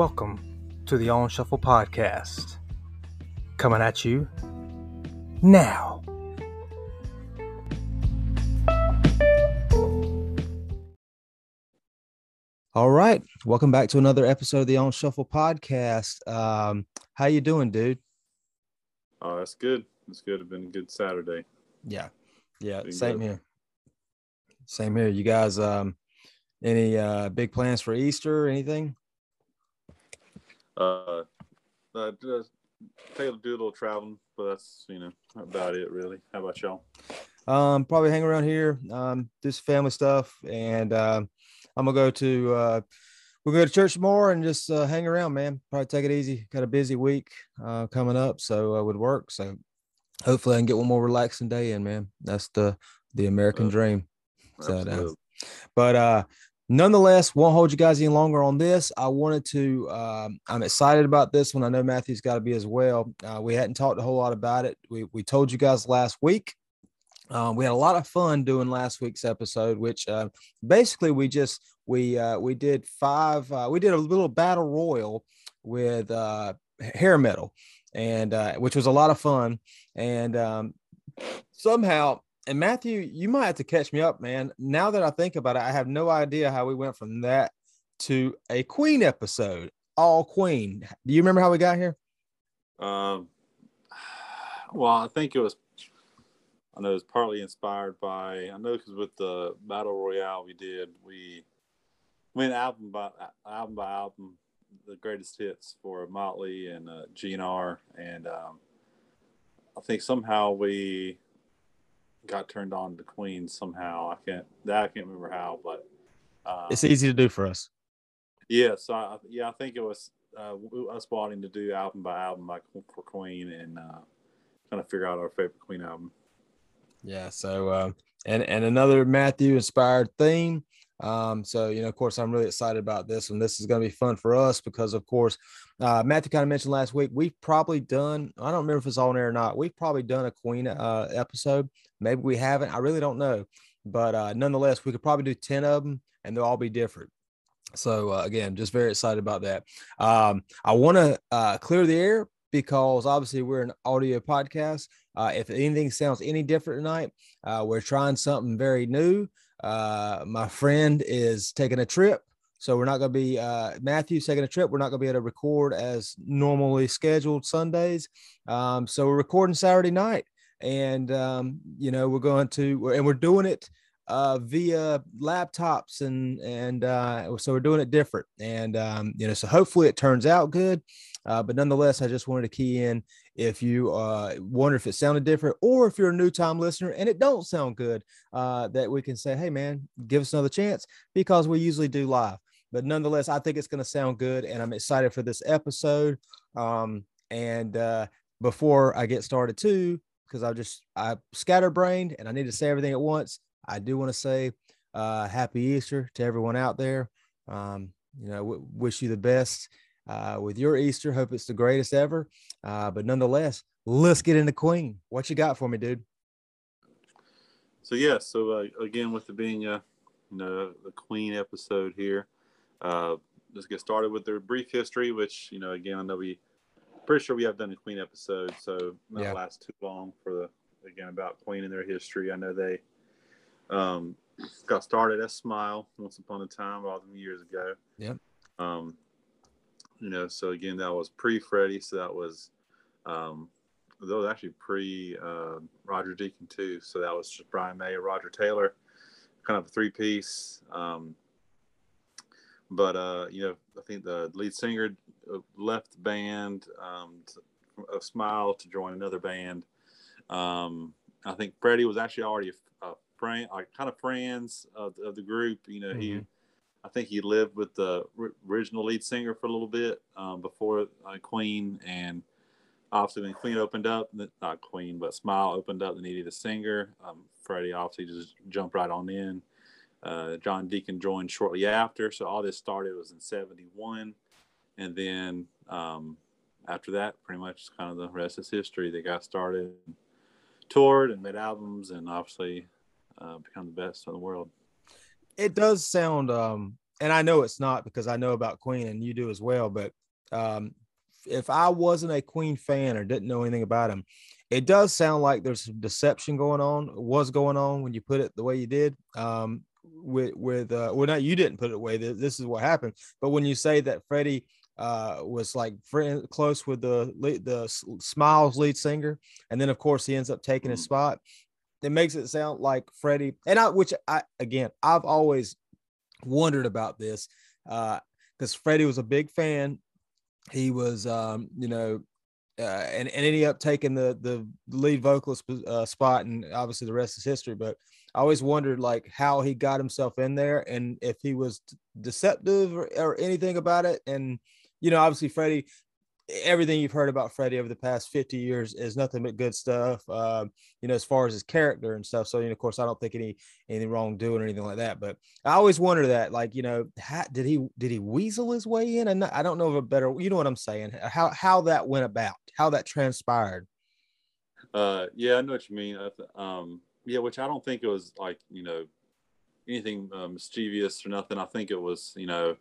Welcome to the On Shuffle podcast. Coming at you now. All right, welcome back to another episode of the On Shuffle podcast. Um, how you doing, dude? Oh, that's good. That's good. It's been a good Saturday. Yeah, yeah, Been same good. here. Same here. You guys, um, any uh big plans for Easter? or Anything? Uh, uh just Taylor do a little traveling, but that's you know about it really. How about y'all? Um, probably hang around here, um, do some family stuff, and um, I'm gonna go to uh, we'll go to church more and just uh, hang around, man. Probably take it easy. Got a busy week uh, coming up, so uh, with work, so hopefully I can get one more relaxing day in, man. That's the the American Uh, dream. So, uh, but uh nonetheless won't hold you guys any longer on this. I wanted to um, i'm excited about this one. I know matthew's got to be as well. Uh, we hadn't talked a whole lot about it. We, we told you guys last week. Um, we had a lot of fun doing last week's episode which uh, basically we just we uh, we did five uh, we did a little battle royal with uh, hair metal and uh, which was a lot of fun. And um, somehow and Matthew, you might have to catch me up, man. Now that I think about it, I have no idea how we went from that to a Queen episode, all Queen. Do you remember how we got here? Um, well, I think it was. I know it was partly inspired by. I know because with the battle royale we did, we went album by album by album, the greatest hits for Motley and uh, GNR, and um, I think somehow we got turned on to Queen somehow. I can't that I can't remember how, but uh, It's easy to do for us. yeah, so I, yeah, I think it was uh, us wanting to do album by album by for Queen and uh, trying to figure out our favorite Queen album. Yeah. So, uh, and and another Matthew inspired theme. Um, so you know, of course, I'm really excited about this one. This is going to be fun for us because, of course, uh, Matthew kind of mentioned last week we've probably done. I don't remember if it's on air or not. We've probably done a Queen uh, episode. Maybe we haven't. I really don't know. But uh, nonetheless, we could probably do ten of them, and they'll all be different. So uh, again, just very excited about that. Um, I want to uh, clear the air because obviously we're an audio podcast. Uh, if anything sounds any different tonight, uh, we're trying something very new. Uh, my friend is taking a trip. So we're not going to be, uh, Matthew's taking a trip. We're not going to be able to record as normally scheduled Sundays. Um, so we're recording Saturday night. And, um, you know, we're going to, and we're doing it uh, via laptops and, and uh, so we're doing it different. And, um, you know, so hopefully it turns out good. Uh, but nonetheless, I just wanted to key in if you uh, wonder if it sounded different or if you're a new time listener and it don't sound good, uh, that we can say, hey, man, give us another chance because we usually do live. But nonetheless, I think it's going to sound good and I'm excited for this episode. Um, and uh, before I get started, too, because I just, I scatterbrained and I need to say everything at once, I do want to say uh, happy Easter to everyone out there. Um, you know, w- wish you the best uh, with your Easter. Hope it's the greatest ever. Uh, but nonetheless, let's get into Queen. What you got for me, dude? So yeah, so uh, again with it being a you know the Queen episode here, uh, let's get started with their brief history. Which you know again I know we pretty sure we have done a Queen episode, so not Yeah. last too long for the again about Queen and their history. I know they um, got started as Smile once upon a time, all them years ago. Yep. Um, you know, so again that was pre Freddie, so that was um, that was actually pre uh, Roger Deacon too. So that was just Brian May, Roger Taylor, kind of a three piece. Um, but uh, you know, I think the lead singer uh, left the band um, to, of Smile to join another band. Um, I think Freddie was actually already a, a friend, like kind of friends of, of the group. You know, he. I think he lived with the original lead singer for a little bit um, before uh, Queen, and obviously when Queen opened up, not Queen, but Smile opened up, they needed a singer. Um, Freddie obviously just jumped right on in. Uh, John Deacon joined shortly after, so all this started was in '71, and then um, after that, pretty much kind of the rest is history. They got started, toured, and made albums, and obviously uh, become the best in the world. It does sound um and I know it's not because I know about Queen and you do as well. But um, if I wasn't a Queen fan or didn't know anything about him, it does sound like there's some deception going on, was going on when you put it the way you did. Um, with with uh, well, not you didn't put it away. This is what happened. But when you say that Freddie uh, was like friend close with the the Smiles lead singer, and then of course he ends up taking his mm. spot. It makes it sound like Freddie and I, which I again I've always wondered about this uh because uh, Freddie was a big fan. He was, um, you know, uh, and, and ended up taking the the lead vocalist uh, spot, and obviously the rest is history. But I always wondered like how he got himself in there, and if he was deceptive or, or anything about it. And you know, obviously Freddie everything you've heard about Freddie over the past 50 years is nothing but good stuff. Uh, you know, as far as his character and stuff. So, you know, of course, I don't think any anything wrong doing or anything like that. But I always wonder that, like, you know, how, did he did he weasel his way in? And I don't know of a better, you know what I'm saying? How how that went about, how that transpired. Uh, yeah, I know what you mean. Um, yeah, which I don't think it was like you know anything uh, mischievous or nothing. I think it was you know,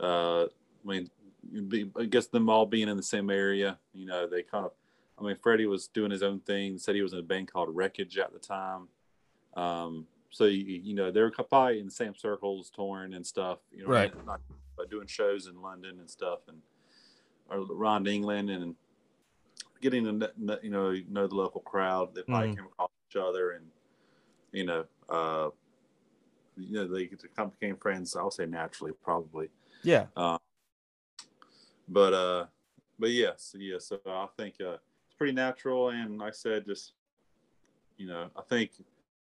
uh, I mean I guess them all being in the same area, you know, they kind of, I mean, Freddie was doing his own thing. Said he was in a band called Wreckage at the time. Um, so you, you know they're probably in the same circles, touring and stuff. You know, right? Not, doing shows in London and stuff, and or around England, and getting to you know know the local crowd. They probably mm. came across each other, and you know, uh, you know, they became friends. I'll say naturally, probably. Yeah. Um, but uh, but yes, yeah. So I think uh, it's pretty natural, and like I said, just you know, I think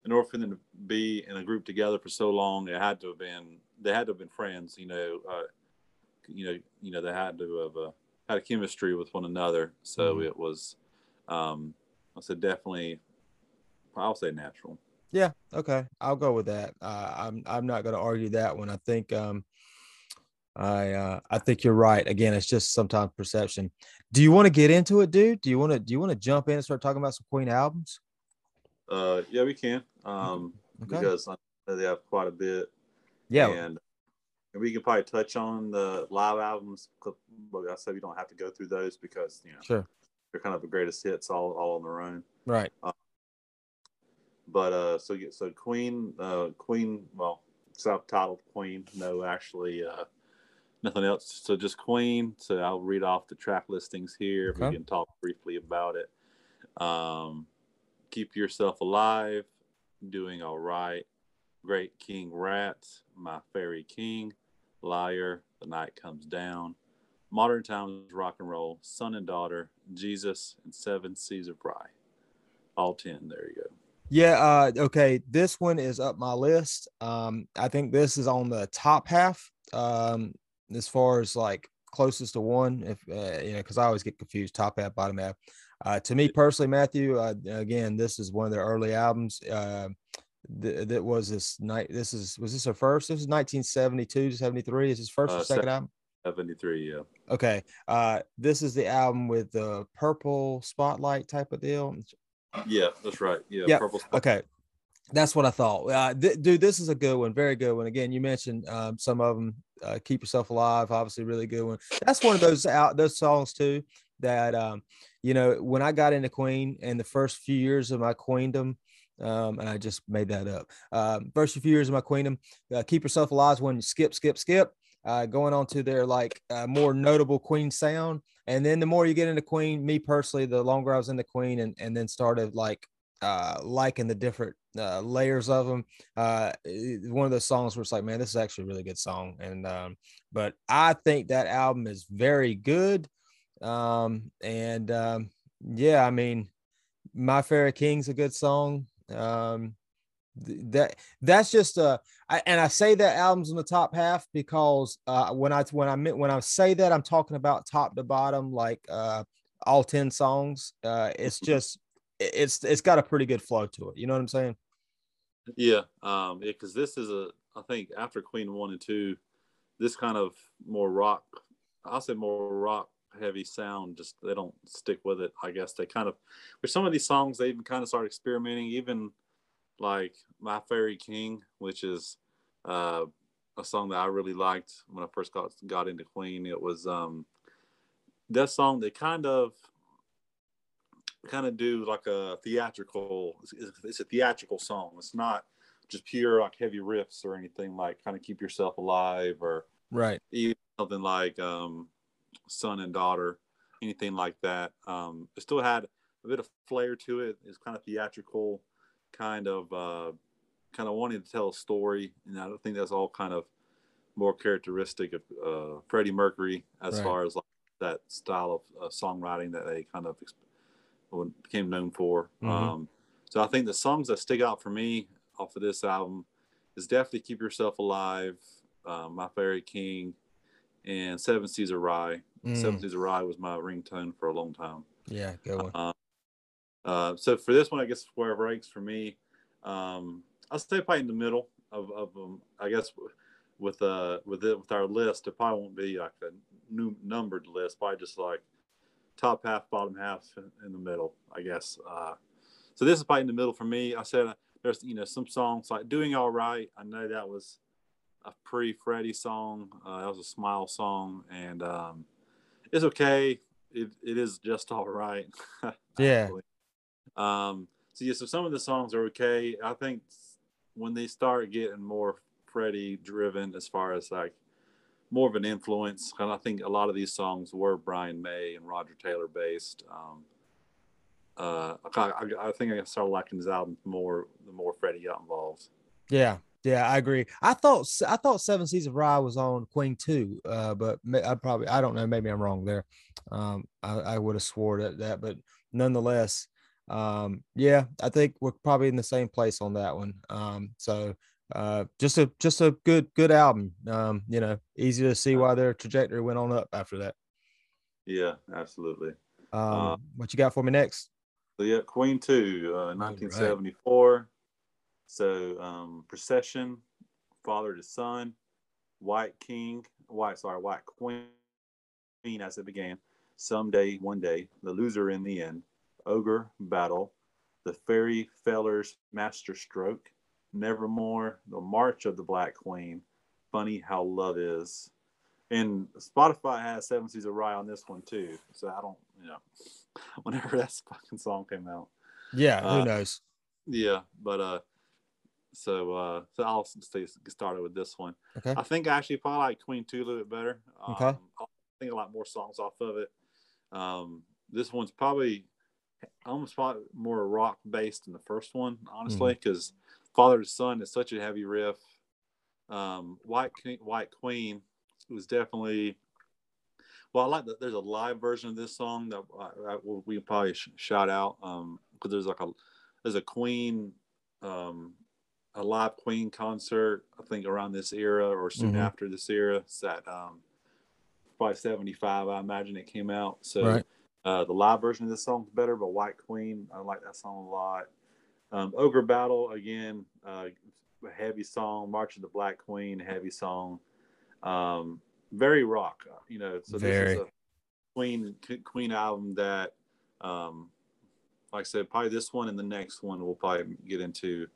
in order for them to be in a group together for so long, they had to have been they had to have been friends. You know, uh, you know, you know, they had to have uh, had a chemistry with one another. So mm-hmm. it was, um, I said, definitely, I'll say natural. Yeah. Okay. I'll go with that. Uh, I'm I'm not going to argue that one. I think um, I uh, I think you're right. Again, it's just sometimes perception. Do you want to get into it, dude? Do you want to do you want to jump in and start talking about some Queen albums? Uh, yeah, we can. Um, okay. because they have quite a bit. Yeah, and we can probably touch on the live albums. But I said we don't have to go through those because you know sure. they're kind of the greatest hits all all on their own. Right. Uh, but uh, so so Queen, uh, Queen, well, self-titled Queen. No, actually, uh, nothing else. So just Queen. So I'll read off the track listings here. Okay. We can talk briefly about it. Um, Keep Yourself Alive, Doing All Right, Great King Rat, My Fairy King, Liar, The Night Comes Down, Modern Times Rock and Roll, Son and Daughter, Jesus, and Seven Seas of Rhye. All 10. There you go. Yeah. Uh, okay. This one is up my list. Um, I think this is on the top half. Um, as far as like closest to one, if uh, you know, because I always get confused top half, bottom half. Uh, to me personally, Matthew, uh, again, this is one of their early albums. Uh, th- that was this night. This is was this her first? This is 1972 to 73. Is his first or uh, second album? 73, yeah. Okay. Uh, this is the album with the purple spotlight type of deal. Yeah, that's right. Yeah. yeah. Purple. Spotlight. Okay. That's what I thought. Uh, th- dude, this is a good one. Very good one. Again, you mentioned um, some of them. Uh, Keep Yourself Alive, obviously, really good one. That's one of those out those songs too that um, you know when I got into Queen and the first few years of my queendom, um, and I just made that up. Um, first few years of my queendom, uh, Keep Yourself Alive when skip, skip, skip, uh, going on to their like uh, more notable Queen sound. And then the more you get into Queen, me personally, the longer I was into Queen and, and then started like uh, liking the different uh, layers of them. Uh, one of those songs where it's like, man, this is actually a really good song. And um, but I think that album is very good. Um, and um, yeah, I mean, My Fairy King's a good song. Um, that that's just uh and I say that album's in the top half because uh when I when I meant when I say that I'm talking about top to bottom like uh all 10 songs uh it's just it's it's got a pretty good flow to it. You know what I'm saying? Yeah, um, yeah, because this is a I think after Queen one and two, this kind of more rock, I'll say more rock heavy sound. Just they don't stick with it. I guess they kind of with some of these songs they even kind of start experimenting. Even like My Fairy King, which is uh, a song that I really liked when I first got got into Queen. It was um, that song. They kind of kind of do like a theatrical. It's, it's a theatrical song. It's not just pure like heavy riffs or anything like kind of keep yourself alive or right even something like um, son and daughter, anything like that. Um, it still had a bit of flair to it. It's kind of theatrical, kind of uh, kind of wanting to tell a story, and I think that's all kind of more characteristic of uh, Freddie Mercury as right. far as like that style of uh, songwriting that they kind of became known for. Mm-hmm. Um, so I think the songs that stick out for me off of this album is definitely "Keep Yourself Alive," uh, "My Fairy King," and Seven Seas of Rhye. Mm. Seven Seas of Rhye was my ringtone for a long time. Yeah, good one. Uh, uh, so for this one, I guess where it ranks for me, um, I'll stay probably in the middle of, of um, I guess with uh with it with our list, it probably won't be like a new numbered list, probably just like top half, bottom half in the middle, I guess. Uh, so this is probably in the middle for me. I said uh, there's you know some songs like "Doing All Right." I know that was a pre Freddie song. Uh, that was a Smile song, and um, it's okay. It, it is just all right. yeah. Um, so yeah, so some of the songs are okay. I think when they start getting more Freddie driven, as far as like more of an influence, and I think a lot of these songs were Brian May and Roger Taylor based. Um, uh, I, I, think I started liking his album more the more Freddie got involved. Yeah, yeah, I agree. I thought I thought Seven Seas of Rhye was on Queen too, uh, but I probably I don't know. Maybe I'm wrong there. Um, I, I would have swore that that, but nonetheless, um, yeah, I think we're probably in the same place on that one. Um, so uh, just a just a good good album. Um, you know, easy to see why their trajectory went on up after that. Yeah, absolutely. Um, uh, what you got for me next? So yeah, Queen Two, uh, 1974. Right. So um, Procession, Father to Son, White King, White sorry, White Queen as it began. Someday, one day, the loser in the end. Ogre Battle, The Fairy Fellers Master Stroke, Nevermore, The March of the Black Queen, Funny How Love Is. And Spotify has Seven Seas of Rhye on this one too. So I don't, you know, whenever that fucking song came out. Yeah, who uh, knows? Yeah, but uh, so uh, so I'll stay, get started with this one. Okay. I think I actually probably like Queen two a little bit better. Okay. Um, I think a lot more songs off of it. Um, this one's probably almost probably more rock based than the first one, honestly, because mm-hmm. Father to Son is such a heavy riff. Um, White White Queen was definitely. Well, I like that. There's a live version of this song that I, I, we probably sh- shout out because um, there's like a there's a Queen um, a live Queen concert, I think around this era or soon mm-hmm. after this era. It's at um, probably 75, I imagine it came out. So right. uh, the live version of this song's better, but White Queen, I like that song a lot. Um, Ogre Battle, again, uh, heavy song. March of the Black Queen, heavy song. Um, very rock, you know. So very. this is a Queen Queen album that, um, like I said, probably this one and the next one we'll probably get into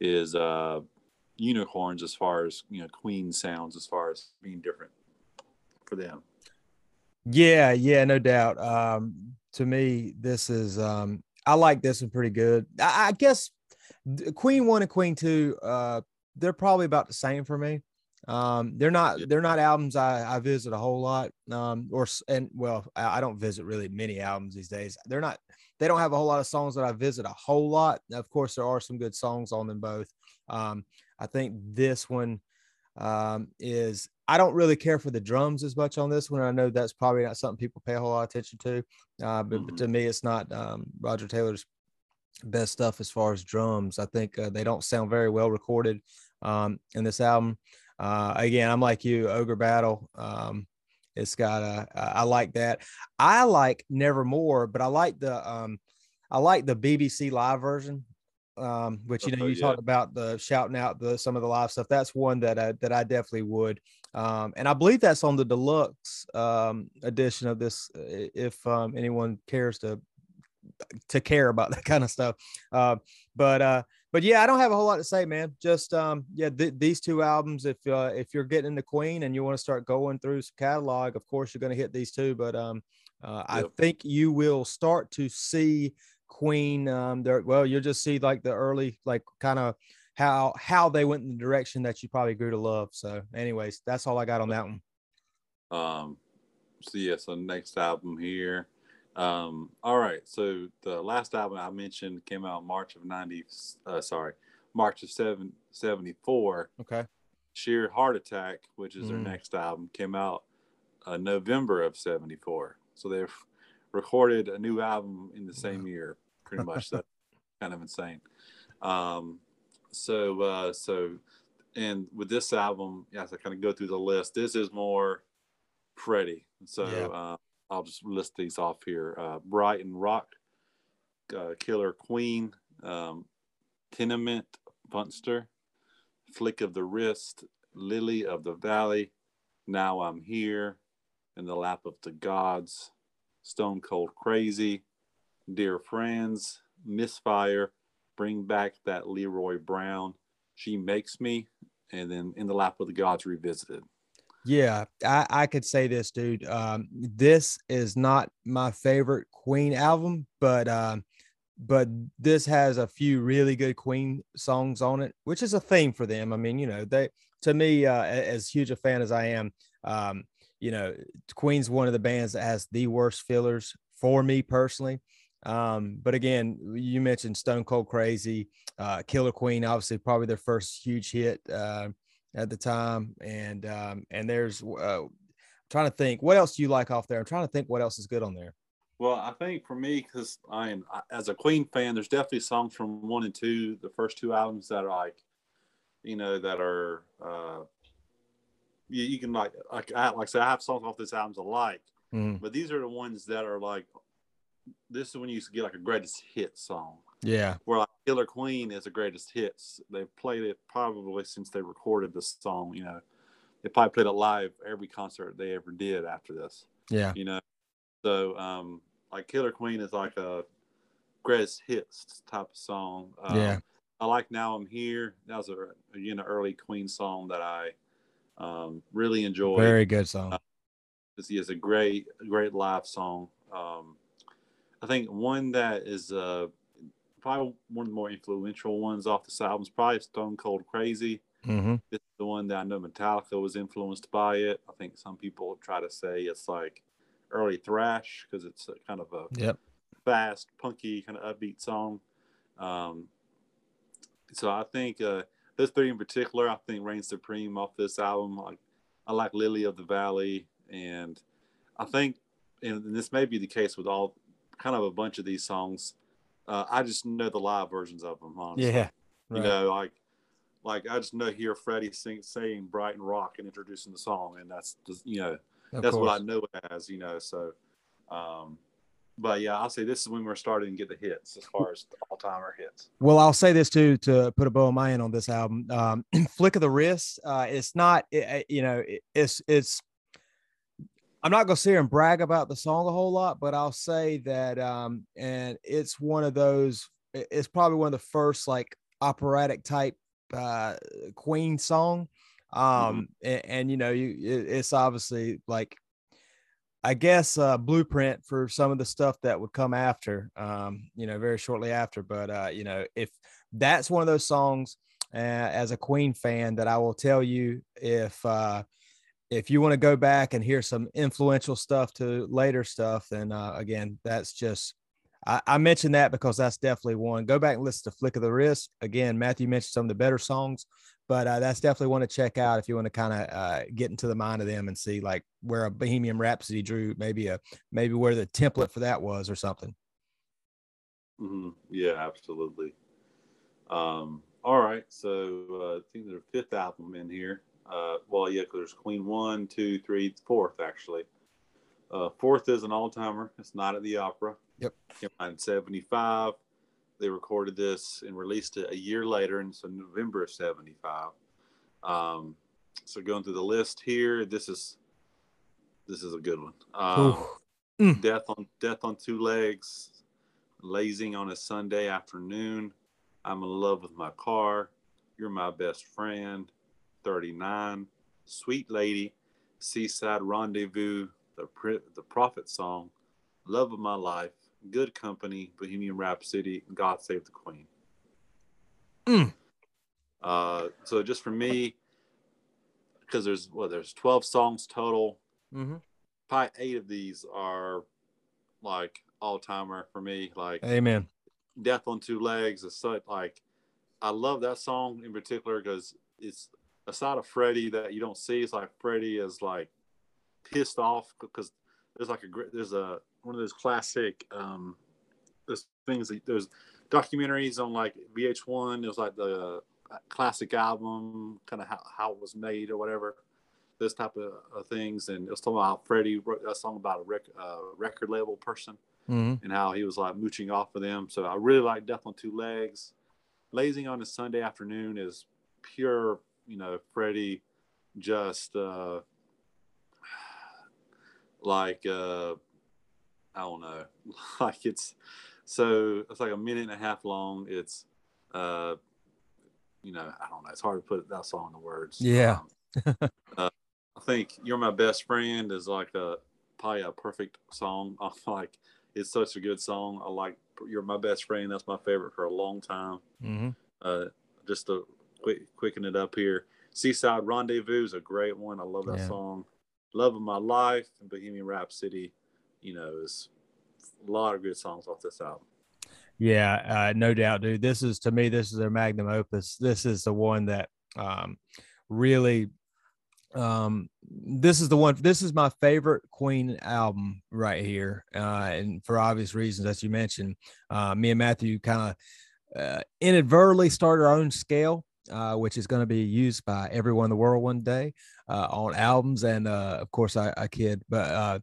is uh, unicorns as far as you know Queen sounds as far as being different for them. Yeah, yeah, no doubt. Um, to me, this is um, I like this one pretty good. I, I guess Queen one and Queen two, uh, they're probably about the same for me. Um, they're not they're not albums I, I visit a whole lot. Um, or and well, I, I don't visit really many albums these days. They're not they don't have a whole lot of songs that I visit a whole lot. Of course, there are some good songs on them both. Um, I think this one um, is I don't really care for the drums as much on this one. I know that's probably not something people pay a whole lot of attention to, uh, but, mm-hmm. but, to me, it's not um, Roger Taylor's best stuff as far as drums. I think uh, they don't sound very well recorded um, in this album. Uh, again, I'm like you, Ogre Battle. Um, it's got a, I like that. I like Nevermore, but I like the, um, I like the BBC live version. Um, which you know, you yeah. talked about the shouting out the some of the live stuff. That's one that I that I definitely would. Um, and I believe that's on the deluxe um edition of this. If um anyone cares to to care about that kind of stuff. Uh, but uh, but yeah, I don't have a whole lot to say, man. Just um, yeah, th- these two albums. If uh, if you're getting into Queen and you want to start going through some catalog, of course you're going to hit these two. But um, uh, yep. I think you will start to see Queen. Um, there. Well, you'll just see like the early, like kind of how how they went in the direction that you probably grew to love. So, anyways, that's all I got on that one. Um, so yeah, so next album here. Um, all right, so the last album I mentioned came out March of ninety. Uh, sorry, March of seven, 74. Okay. Sheer Heart Attack, which is mm. their next album, came out uh, November of seventy four. So they've recorded a new album in the same year, pretty much. That's kind of insane. Um, so uh, so, and with this album, as I kind of go through the list, this is more Freddie. So yeah. uh, I'll just list these off here: uh, Brighton Rock, uh, Killer Queen, um, Tenement, Funster, Flick of the Wrist, Lily of the Valley, Now I'm Here, In the Lap of the Gods, Stone Cold Crazy, Dear Friends, Misfire, Bring Back That Leroy Brown, She Makes Me, and then In the Lap of the Gods Revisited. Yeah, I, I could say this, dude. Um, this is not my favorite Queen album, but um, but this has a few really good Queen songs on it, which is a theme for them. I mean, you know, they to me, uh, as huge a fan as I am, um, you know, Queen's one of the bands that has the worst fillers for me personally. Um, but again, you mentioned Stone Cold Crazy, uh, Killer Queen, obviously probably their first huge hit. Uh, at the time, and um, and there's uh, trying to think what else do you like off there. I'm trying to think what else is good on there. Well, I think for me, because I am as a Queen fan, there's definitely songs from one and two, the first two albums that are like, you know, that are uh, you, you can like like I, like I said, I have songs off this albums I like, mm. but these are the ones that are like, this is when you used to get like a greatest hit song. Yeah. Where like Killer Queen is the greatest hits. They've played it probably since they recorded the song. You know, they probably played it live every concert they ever did after this. Yeah. You know, so um, like Killer Queen is like a greatest hits type of song. Um, yeah. I like Now I'm Here. That was a you know early Queen song that I um, really enjoyed. Very good song. Uh, this is a great great live song. Um, I think one that is uh, probably one of the more influential ones off this album is probably Stone Cold Crazy. Mm-hmm. It's the one that I know Metallica was influenced by it. I think some people try to say it's like early thrash because it's a kind of a yep. fast, punky, kind of upbeat song. Um, so I think uh, those three in particular, I think reign supreme off this album. Like I like Lily of the Valley, and I think, and this may be the case with all kind of a bunch of these songs. Uh, I just know the live versions of them, honestly. Yeah. Right. You know, like, like I just know hear Freddie sing, saying Brighton Rock and introducing the song, and that's just, you know, of that's course. what I know it as, you know. So, um, but yeah, I'll say this is when we're starting to get the hits as far as all timer hits. Well, I'll say this too to put a bow on my end on this album. Um, Flick of the Wrist, uh, it's not, it, you know, it, it's it's I'm not gonna sit here and brag about the song a whole lot, but I'll say that um, and it's one of those. It's probably one of the first like operatic type uh, Queen song, um, mm-hmm. and, and, you know, you it, it's obviously like I guess uh, blueprint for some of the stuff that would come after, um, you know, very shortly after. But uh, you know, if that's one of those songs uh, as a Queen fan that I will tell you if uh, if you want to go back and hear some influential stuff to later stuff, then uh, again, that's just I, I, mentioned that because that's definitely one. Go back and listen to Flick of the Wrist. Again, Matthew mentioned some of the better songs, but uh, that's definitely one to check out if you want to kind of uh, get into the mind of them and see like where a Bohemian Rhapsody drew maybe a maybe where the template for that was or something. Mm-hmm. Yeah, absolutely. Um, all right, so uh, I think there's a fifth album in here. Uh, well, yeah, because there's Queen one, two, three, fourth actually. Uh, fourth is an all timer. It's not at the opera. Yep. In '75. They recorded this and released it a year later, and so November of '75. Um, so going through the list here, this is this is a good one. Um, mm. Death on Death on Two Legs, Lazing on a Sunday afternoon, I'm in love with my car. You're my best friend. 39. Sweet Lady. Seaside Rendezvous. The, the Prophet Song. Love of My Life. Good Company. Bohemian Rhapsody. God Save the Queen. Mm. Uh, so just for me, because there's well, there's 12 songs total. Mm-hmm. Probably eight of these are like all timer for me. Like Amen. Death on Two Legs is such like I love that song in particular because it's a side of Freddie that you don't see. It's like Freddie is like pissed off because there's like a there's a one of those classic um there's things that there's documentaries on like VH1. It was like the classic album, kind of how, how it was made or whatever, this type of, of things. And it was talking about how Freddie wrote a song about a rec, uh, record label person mm-hmm. and how he was like mooching off of them. So I really like Death on Two Legs. Lazing on a Sunday afternoon is pure, you know, Freddie just uh, like, uh, I don't know, like it's so it's like a minute and a half long. It's, uh, you know, I don't know. It's hard to put that song in the words. Yeah. Um, uh, I think "You're My Best Friend" is like a probably a perfect song. I'm like it's such a good song. I like "You're My Best Friend." That's my favorite for a long time. Mm-hmm. Uh, just to quick, quicken it up here, "Seaside Rendezvous" is a great one. I love that Yeah. song. "Love of My Life" and "Bohemian Rhapsody," you know, is a lot of good songs off this album. Yeah, uh, no doubt, dude. This is to me, this is their magnum opus. This is the one that um, really, um, this is the one. This is my favorite Queen album right here, uh, and for obvious reasons, as you mentioned, uh, me and Matthew kind of uh, inadvertently started our own scale. Uh, which is going to be used by everyone in the world one day uh, on albums, and uh, of course I, I kid, but uh,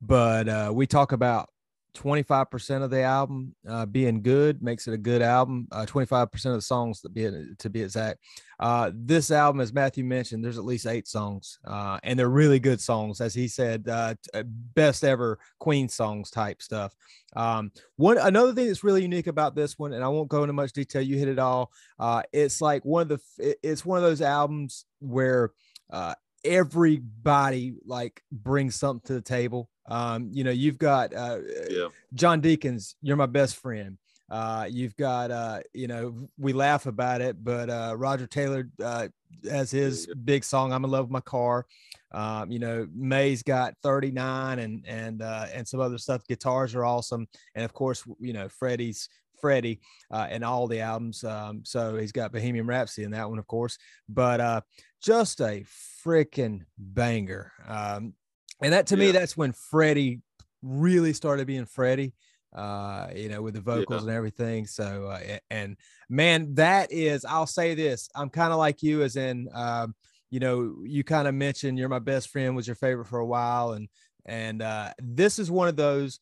but uh, we talk about 25% of the album uh, being good makes it a good album. Uh, 25% of the songs to be to be exact. Uh, this album, as Matthew mentioned, there's at least eight songs, uh, and they're really good songs, as he said, uh, t- best ever Queen songs type stuff. Um, one another thing that's really unique about this one, and I won't go into much detail. You hit it all. Uh, it's like one of the. it- It's one of those albums where uh, everybody like brings something to the table. Um, you know, you've got uh, Yeah, John Deacons, you're my best friend. Uh, you've got, uh, you know, we laugh about it, but uh, Roger Taylor uh, has his Yeah. big song, "I'm in love with my car." Um, you know, May's got 39 and and uh, and some other stuff. Guitars are awesome, and of course, you know, Freddie's Freddie uh, in all the albums. Um, so he's got Bohemian Rhapsody in that one, of course. But uh, just a freaking banger. Um, and that to me, that's when Freddie really started being Freddie. Uh, you know, with the vocals Yeah. and everything. So, uh, and man, that is, I'll say this, I'm kind of like you, as in, um, you know, you kind of mentioned you're my best friend was your favorite for a while, and and uh, this is one of those.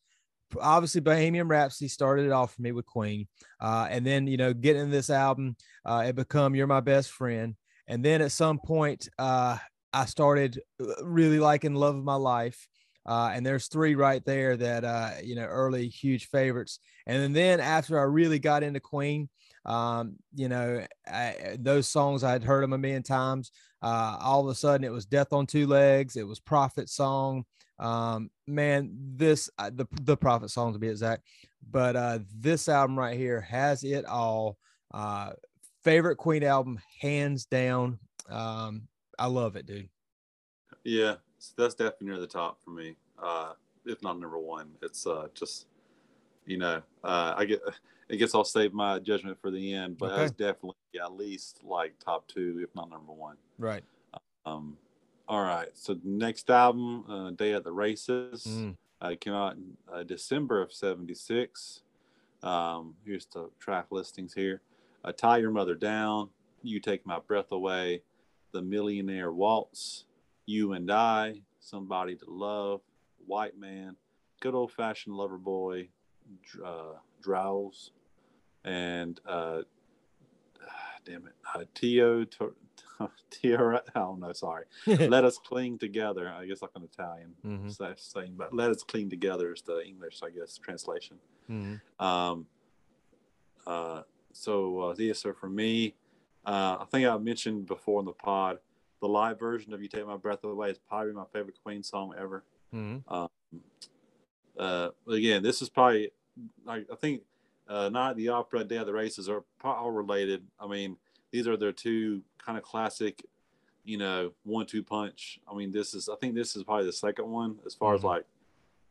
Obviously, Bohemian Rhapsody started it off for me with Queen, uh, and then you know, getting this album, uh, it become "You're My Best Friend," and then at some point, uh, I started uh, really liking "Love of My Life," uh, and there's three right there that uh, you know, early huge favorites, and then, after I really got into Queen, um, you know, I, those songs I'd heard them a million times. Uh, all of a sudden, it was "Death on Two Legs," it was "Prophet Song." Um, man, this uh, the the Prophet song to be exact, but uh, this album right here has it all. Uh, favorite Queen album, hands down. Um, I love it, dude. yeah, so that's definitely near the top for me. Uh, if not number one, it's uh, just you know, uh, I get. I guess I'll save my judgment for the end, but Okay. that's definitely at least like top two, if not number one. Right. Um, all right. So next album, uh, Day at the Races, Mm. uh, came out in uh, December of '76. Um, here's the track listings here: uh, "Tie Your Mother Down," "You Take My Breath Away," "The Millionaire Waltz," "You and I," "Somebody to Love," "White Man," "Good Old Fashioned Lover Boy," Dr- uh, "Drowse," and uh, damn it, uh, Teo. Teo, I. Sorry let us cling together. I guess like an Italian Mhm. saying, but let us cling together is the English, I guess, translation. Mhm. Um, uh, so uh, yeah, so for me, uh, I think I mentioned before in the pod, the live version of "You Take My Breath Away" is probably my favorite Queen song ever. Mm-hmm. Um, uh, again, this is probably, I, I think, uh, Night at the Opera, Day of the Races are all related. I mean, these are their two kind of classic, you know, one-two punch. I mean, this is, I think this is probably the second one as far Mhm. as like,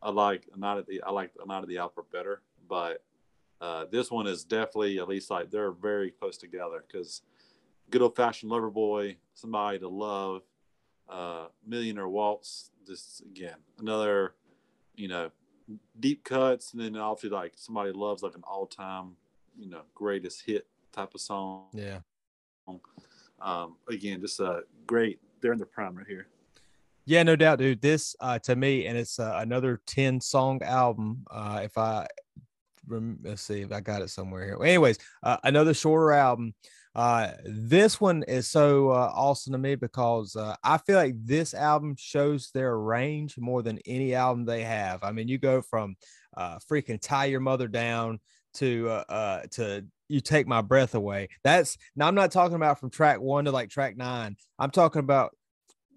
I like Night at the, I like a Night at the Opera better, but uh, this one is definitely at least like they're very close together because good old-fashioned lover boy, somebody to love, uh, millionaire waltz. This again, another, you know, deep cuts, and then obviously like somebody loves like an all-time, you know, greatest hit type of song. Yeah. Um, again, just a great. They're in the prime right here. Yeah, no doubt, dude. This uh, to me, and it's uh, another ten song album. Uh, if I let's see if I got it somewhere here. Anyways, uh, another shorter album. Uh, this one is so uh, awesome to me because uh, I feel like this album shows their range more than any album they have. I mean, you go from uh, freaking tie your mother down to uh, uh, to you take my breath away. That's now I'm not talking about from track one to like track nine. I'm talking about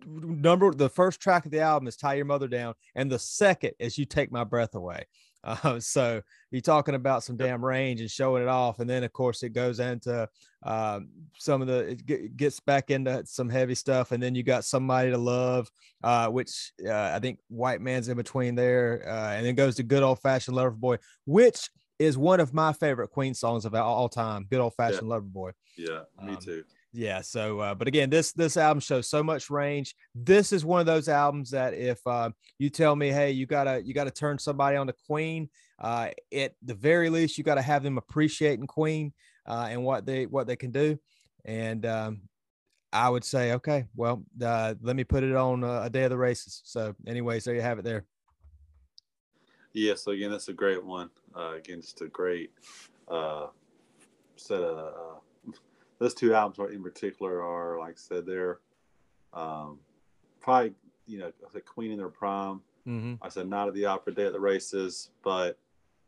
number the first track of the album is tie your mother down and the second is you take my breath away uh, so you're talking about some damn range and showing it off and then of course it goes into um, some of the it get- gets back into some heavy stuff and then you got somebody to love uh, which uh, i think white man's in between there uh, and then goes to good old fashioned lover boy which is one of my favorite queen songs of all time good old fashioned lover boy. Yeah, me Um, too. yeah so uh, but again this this album shows so much range. This is one of those albums that if uh, you tell me hey you gotta you gotta turn somebody on to queen uh, at the very least you gotta have them appreciating queen uh, and what they what they can do. And um, i would say okay well uh, let me put it on uh, a day of the races. So anyways there you have it there. Yeah, so again, that's a great one. Uh, again, just a great uh, set of uh, those two albums in particular are, like I said, they're um, probably you know I said Queen in their prime. mm-hmm. I said Night at the Opera Day at the races, but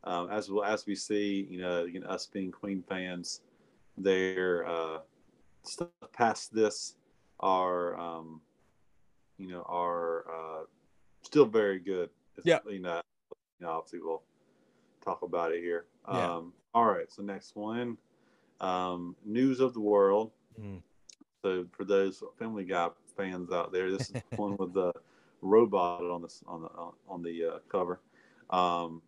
um, as well as we see, you know, again, us being Queen fans, their uh, stuff past this are, um, you know, are uh, still very good. It's- Yeah. You know, you know, obviously we'll talk about it here. Yeah. Um, all right. So next one, um, news of the world. Mm. So for those Family Guy fans out there, this is the one with the robot on this on the on the uh, cover. Um,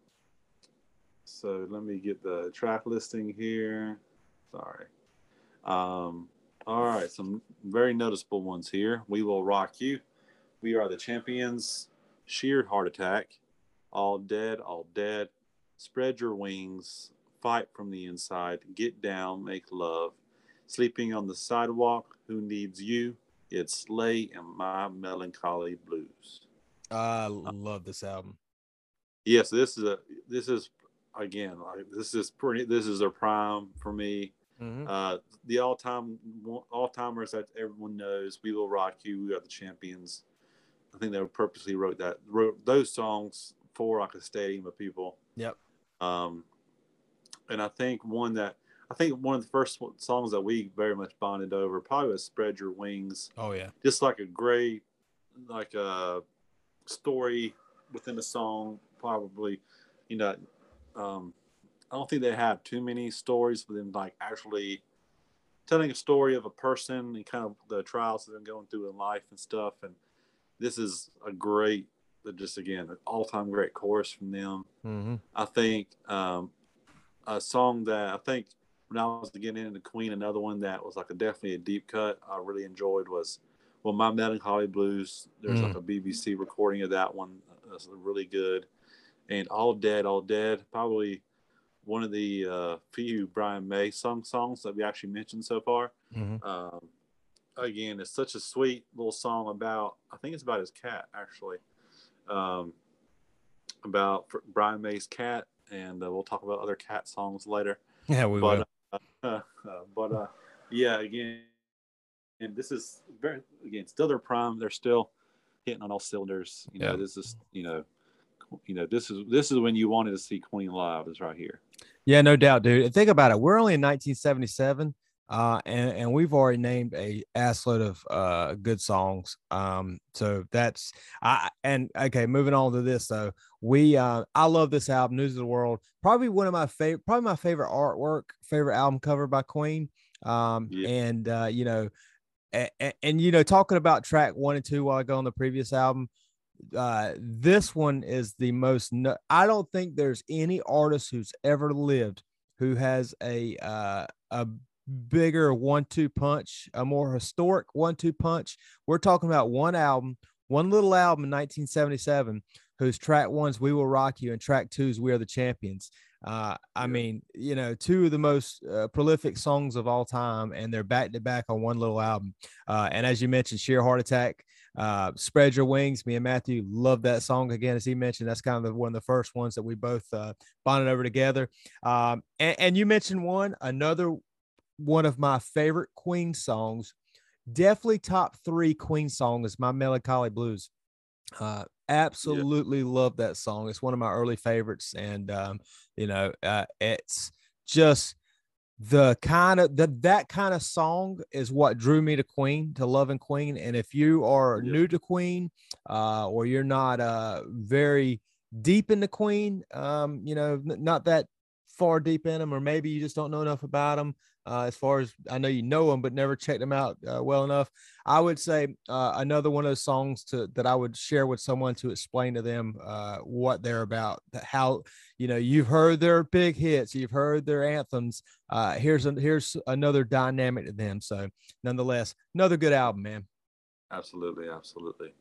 so let me get the track listing here. Sorry. Um, all right, some very noticeable ones here. We will rock you. We are the champions. Sheer heart attack. All dead, all dead. Spread your wings. Fight from the inside. Get down, make love. Sleeping on the sidewalk. Who needs you? It's Late and my melancholy blues. i love this album Yes, this is a this is again like, this is pretty this is a prime for me. Mhm. Uh, the all time all timers that everyone knows. We will rock you. We are the champions. I think they purposely wrote that wrote those songs for like a stadium of people. Yep. Um, and I think one that I think one of the first songs that we very much bonded over probably was "Spread Your Wings." oh yeah just like a great like a story within a song probably you know um i don't think they have too many stories for them like actually telling a story of a person and kind of the trials that they're going through in life and stuff and this is a great just again an all-time great chorus from them hmm I think um, a song that I think when I was getting into Queen, another one that was like a definitely a deep cut I really enjoyed was well, my Melancholy Blues. There's Mm. like a BBC recording of that one. That's really good. And All Dead, All Dead, probably one of the uh, few Brian May sung songs that we actually mentioned so far. hmm Um, again, it's such a sweet little song about. I think it's about his cat actually. Um, about fr- Brian May's cat, and uh, we'll talk about other cat songs later. yeah we will But uh, uh, but uh, yeah, again, and this is very again still their prime. They're still hitting on all cylinders. You know, Yeah. this is you know, you know this is this is when you wanted to see Queen live is right here. Yeah, no doubt, dude. Think about it. We're only in 1977. Uh, and, and we've already named a assload of uh, good songs. Um, so that's I and okay, moving on to this though. We uh, I love this album, News of the World. Probably one of my favorite, probably my favorite artwork, favorite album cover by Queen. Um, yeah. and uh, you know, and, and, and you know, talking about track one and two while I go on the previous album, uh, this one is the most. No, I don't think there's any artist who's ever lived who has a uh, a bigger one-two punch, a more historic one-two punch. We're talking about one album, one little album in 1977, whose track one's "We Will Rock You" and track two's "We Are the Champions." Uh, I mean, you know, two of the most uh, prolific songs of all time, and they're back to back on one little album. Uh, and as you mentioned, "Sheer Heart Attack," uh, "Spread Your Wings." Me and Matthew love that song again, as he mentioned. That's kind of the, one of the first ones that we both uh, bonded over together. Um, and, and you mentioned one, another one of my favorite Queen songs. Definitely top three Queen song is my Melancholy Blues. Uh, absolutely yeah. love that song. It's one of my early favorites, and um, you know, uh, it's just the kind of that that kind of song is what drew me to Queen, to loving Queen. And if you are yeah. new to Queen, uh, or you're not uh very deep into Queen, um, you know, n- not that far deep in them, or maybe you just don't know enough about them. Uh, as far as I know, you know them, but never checked them out uh, well enough. I would say uh, another one of those songs to that I would share with someone to explain to them uh, what they're about. How you know you've heard their big hits, you've heard their anthems. Uh, here's a, here's another dynamic to them. So, nonetheless, another good album, man. Absolutely, absolutely.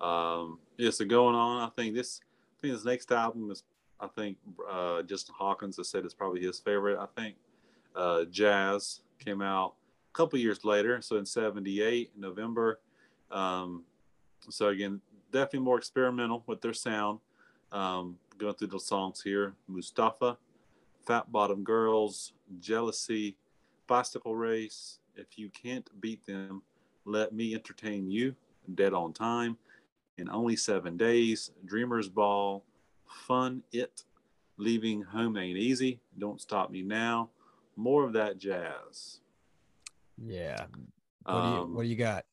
Um, yeah, so going on, I think this I think this next album is I think uh, Justin Hawkins has said it's probably his favorite. I think uh, Jazz came out a couple years later, so in '78, November. Um, so again, definitely more experimental with their sound. Um, going through the songs here: Mustafa, Fat Bottom Girls, Jealousy, Bicycle Race. If you can't beat them, let me entertain you. Dead on Time, in only seven days. Dreamers Ball, Fun It, Leaving Home Ain't Easy, Don't Stop Me Now, more of that jazz. Yeah. What, um, do, you, what do you got?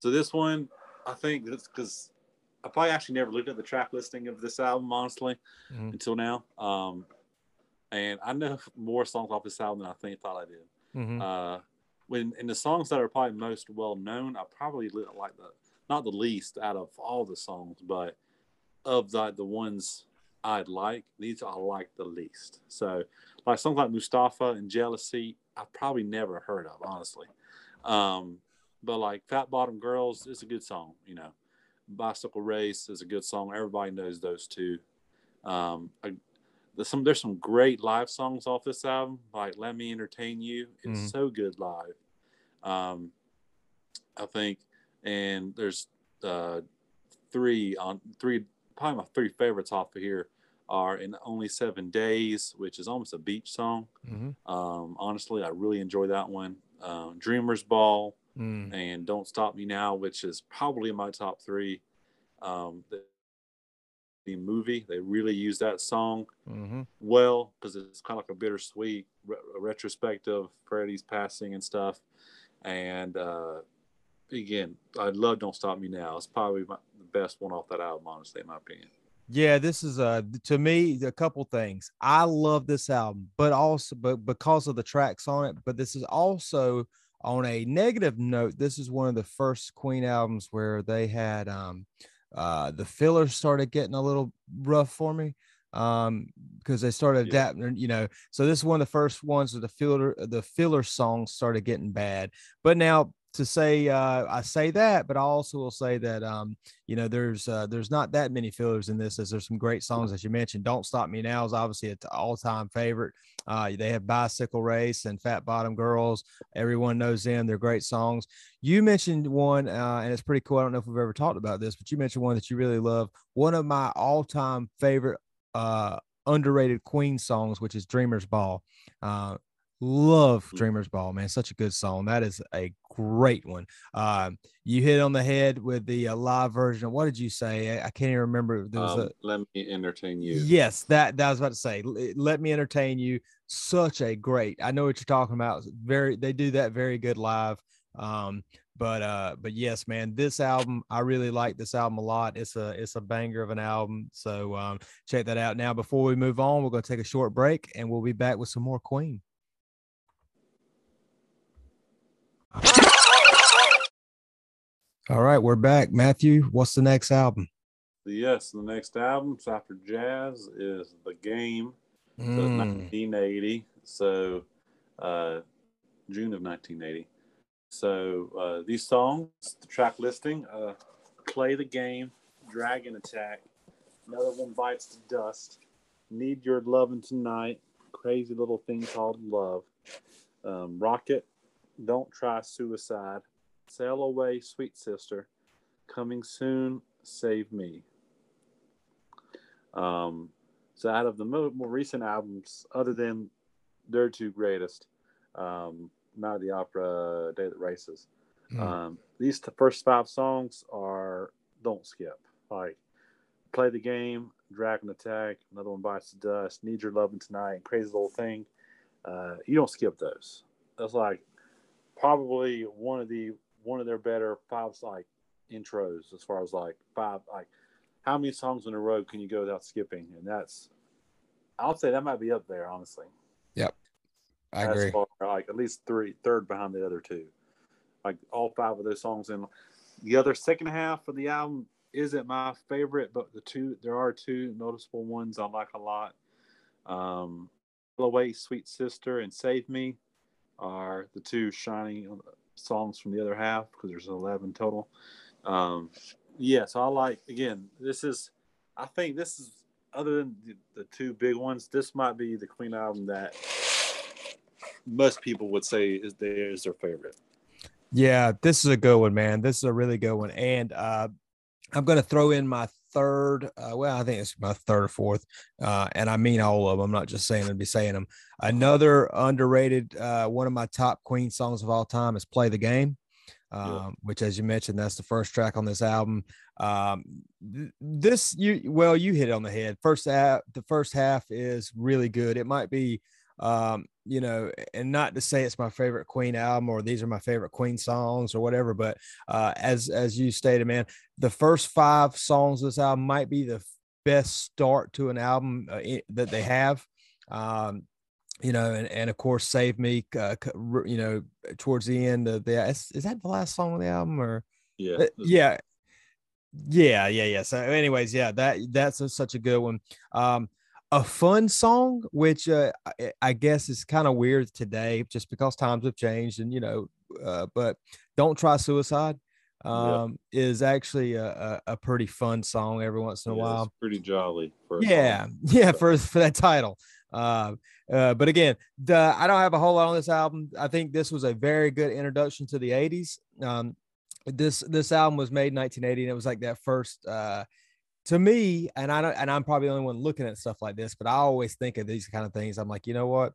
So this one, I think that's because I probably actually never looked at the track listing of this album, honestly, mm-hmm. until now. Um, and I know more songs off this album than I think thought I did. Mm-hmm. Uh, when in the songs that are probably most well known, I probably like the not the least out of all the songs, but of the the ones I'd like, these I like the least. So, like songs like Mustafa and Jealousy, I've probably never heard of, honestly. Um, but like Fat Bottom Girls is a good song, you know. Bicycle Race is a good song. Everybody knows those two. Um, I, there's some there's some great live songs off this album, like "Let Me Entertain You." It's mm-hmm. so good live. Um, I think, and there's uh, three on three probably my three favorites off of here are in only seven days which is almost a beach song mm-hmm. um, honestly i really enjoy that one uh, dreamers ball mm. and don't stop me now which is probably in my top three um, the, the, movie they really use that song mm-hmm. well because it's kind of like a bittersweet re- retrospective freddie's passing and stuff and uh, again i love don't stop me now it's probably my, the best one off that album honestly in my opinion yeah, this is a to me a couple things. I love this album, but also but because of the tracks on it, but this is also on a negative note, this is one of the first Queen albums where they had um uh the fillers started getting a little rough for me um because they started adapting yeah. you know so this is one of the first ones where the filler the filler songs started getting bad but now to say uh, I say that, but I also will say that um, you know there's uh, there's not that many fillers in this. As there's some great songs as you mentioned. Don't stop me now is obviously an all time favorite. Uh, they have bicycle race and Fat Bottom Girls. Everyone knows them. They're great songs. You mentioned one, uh, and it's pretty cool. I don't know if we've ever talked about this, but you mentioned one that you really love. One of my all time favorite uh, underrated Queen songs, which is Dreamer's Ball. Uh, Love Mm. Dreamers Ball, man. Such a good song. That is a great one. Um, you hit on the head with the uh, live version. What did you say? I, I can't even remember. There was Um, a let me entertain you. yes, that that I was about to say. Let me entertain you. Such a great. I know what you're talking about. Very, they do that very good live. Um, but uh, but yes, man, this album I really like this album a lot. It's a it's a banger of an album. So um, check that out. Now, before we move on, we're gonna take a short break and we'll be back with some more Queen. All right, we're back. Matthew, what's the next album? Yes, the next album after Jazz is The Game. So Mm, 1980. So uh, June of 1980. So uh, these songs, the track listing: uh, "Play the Game," "Dragon Attack," "Another One Bites the Dust," "Need Your Lovin' Tonight," "Crazy Little Thing Called Love," um, "Rocket," "Don't Try Suicide," "Sail Away, Sweet Sister," "Coming Soon," "Save Me." Um, so out of the mo- more recent albums, other than their two greatest, um, Night at the Opera, Day at the Races, Mm. um, these t- first five songs are don't skip. Like Play the Game, Dragon Attack, Another One Bites the Dust, Need Your Loving Tonight, Crazy Little Thing. Uh, you don't skip those. That's like probably one of the one of their better five like intros as far as like five like how many songs in a row can you go without skipping? And that's I'll say that might be up there, honestly. Yep. I As agree. far, like at least three, third behind the other two. Like all five of those songs. And the other second half of the album isn't my favorite, but the two there are two noticeable ones I like a lot. Um, Away, Sweet Sister, and Save Me are the two shining songs from the other half because there's 11 total. Um, yeah, so I like again. This is, I think this is other than the, the two big ones. This might be the Queen album that most people would say is their is their favorite. Yeah, this is a good one, man. This is a really good one. And uh, I'm to throw in my third. Uh, well, I think it's my third or fourth. Uh, and I mean all of them. I'm not just saying them, be saying them. Another underrated, uh, one of my top Queen songs of all time is Play the Game. Um, Yeah. which, as you mentioned, that's the first track on this album. Um, th- this you well, you hit it on the head. First half, the first half is really good. It might be um, you know, and not to say it's my favorite Queen album or these are my favorite Queen songs or whatever, but uh, as as you stated, man, the first five songs of this album might be the best start to an album uh, that they have. Um, you know, and, and of course, Save Me, uh, you know, towards the end of the, is, is that the last song of the album or? Yeah, Uh, yeah yeah yeah yeah so anyways yeah that that's a, such a good one um a fun song which uh, I, I guess is kind of weird today just because times have changed and you know uh, but don't try suicide um is actually a, a, a pretty fun song every once in a yeah, while it's pretty jolly. For a song. yeah yeah for for that title uh, uh but again the i don't have a whole lot on this album i think this was a very good introduction to the 80s um this this album was made in 1980 and it was like that first uh to me and i don't and i'm probably the only one looking at stuff like this but i always think of these kind of things. I'm like you know what?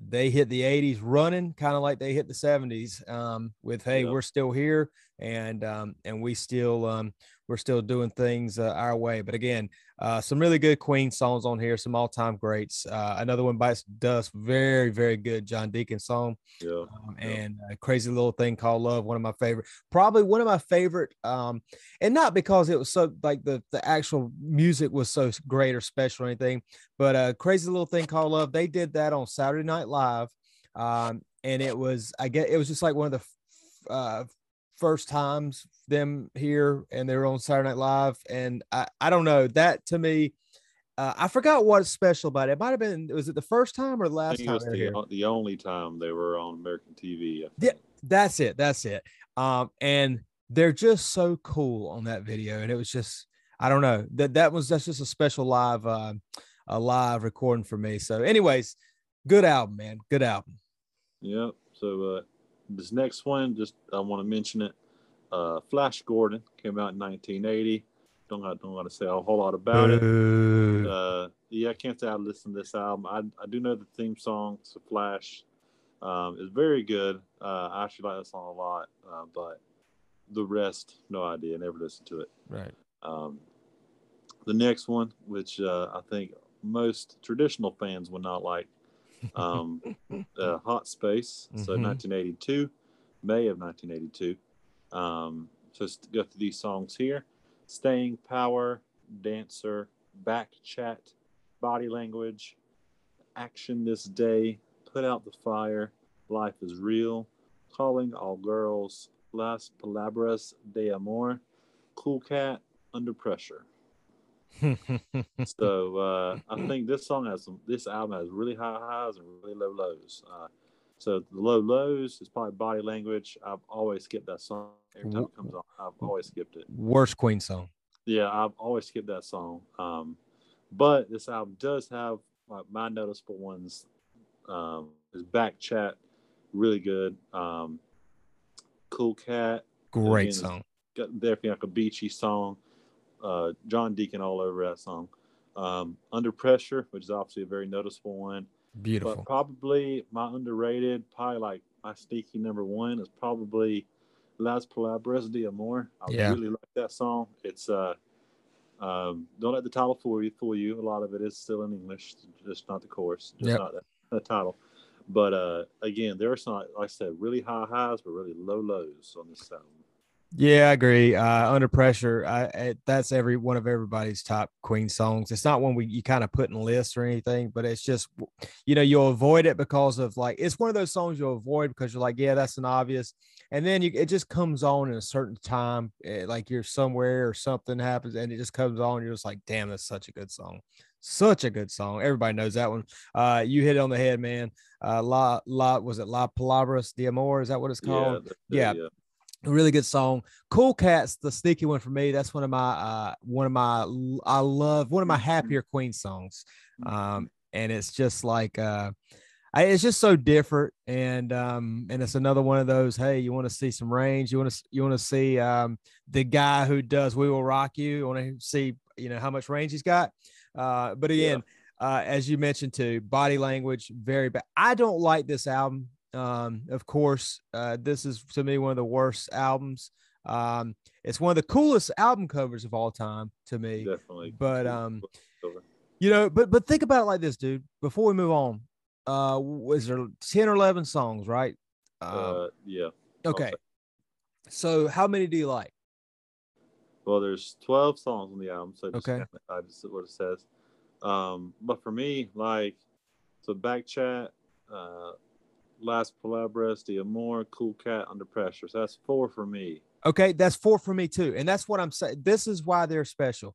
They hit the 80s running kind of like they hit the 70s um with hey Yeah. we're still here and um and we still um we're still doing things uh, our way. But again uh, some really good Queen songs on here, some all-time greats. Uh, another one bites dust, very, very good John Deacon song, yeah, um, Yeah. and crazy little thing called love. One of my favorite, probably one of my favorite, um, and not because it was so like the the actual music was so great or special or anything, but a crazy little thing called love. They did that on Saturday Night Live, um, and it was I get it was just like one of the uh, first times them here and they were on Saturday Night Live. And I, I don't know that to me, uh, I forgot what's special about it. It might have been, was it the first time or the last time was they here? the, the only time they were on American TV. Yeah. That's it. That's it. Um, and they're just so cool on that video. And it was just, I don't know that that was, that's just a special live, uh, a live recording for me. So anyways, good album, man. Good album. Yep. So uh, this next one, just I want to mention it. Uh, Flash Gordon came out in 1980. Don't got don't got to say a whole lot about it. Uh, yeah, I can't say I listened to this album. I I do know the theme song to Flash. Um, it's very good. Uh, I actually like that song a lot, uh, but the rest, no idea. Never listened to it. Right. Um, the next one, which uh, I think most traditional fans would not like, um, uh, Hot Space. So Mhm. 1982, May of 1982. Um, so let's go through these songs here: "Staying Power," "Dancer," "Back Chat," "Body Language," "Action This Day," "Put Out the Fire," "Life Is Real," "Calling All Girls," "Las Palabras de Amor," "Cool Cat," "Under Pressure." So uh, I think this song has some. This album has really high highs and really low lows. Uh, so the low lows is probably body language. I've always skipped that song every time it comes on. I've always skipped it. Worst Queen song. Yeah, I've always skipped that song. Um, but this album does have like my noticeable ones. Um, is back chat, really good. Um, cool cat, Great Again, song. got definitely like a beachy song. Uh, John Deacon all over that song. Um, Under Pressure, which is obviously a very noticeable one. Beautiful. But probably my underrated, probably like my sneaky number one is probably Las Palabras de Amor. I Yeah. really like that song. It's uh, um, don't let the title fool you. Fool you. A lot of it is still in English, just not the chorus, just Yep. not the, the title. But uh, again, there are some, like I said, really high highs, but really low lows on this album. Yeah, I agree. Uh, Under Pressure, I, I, that's every one of everybody's top Queen songs. It's not one we you kind of put in lists or anything, but it's just, you know, you'll avoid it because of like it's one of those songs you'll avoid because you're like, yeah, that's an obvious, and then you it just comes on in a certain time, eh, like you're somewhere or something happens, and it just comes on. You're just like, damn, that's such a good song, such a good song. Everybody knows that one. Uh, you hit it on the head, man. Uh, la la was it La Palabras de Amor? Is that what it's called? yeah. the, uh, a really good song. Cool Cats, the sneaky one for me. That's one of my uh one of my I love one of my happier Queen songs. Um and it's just like uh I, it's just so different. And um and it's another one of those hey you want to see some range? You want to you want to see um the guy who does we will rock you? You want to see you know how much range he's got? Uh but again uh as you mentioned too body language very bad i don't like this album um, of course, uh, this is to me one of the worst albums. Um, it's one of the coolest album covers of all time to me. definitely. But um, you know, but but think about it like this, dude. Before we move on, uh, was there ten or eleven songs, right? Um, uh, yeah. Okay. So how many do you like? Well, there's 12 songs on the album, so just Okay. I just what it says. Um, but for me, like, so back chat, uh, Las Palabras, De Amor, Cool Cat, Under Pressure. So that's four for me. Okay, that's four for me too, and that's what I'm saying. This is why they're special.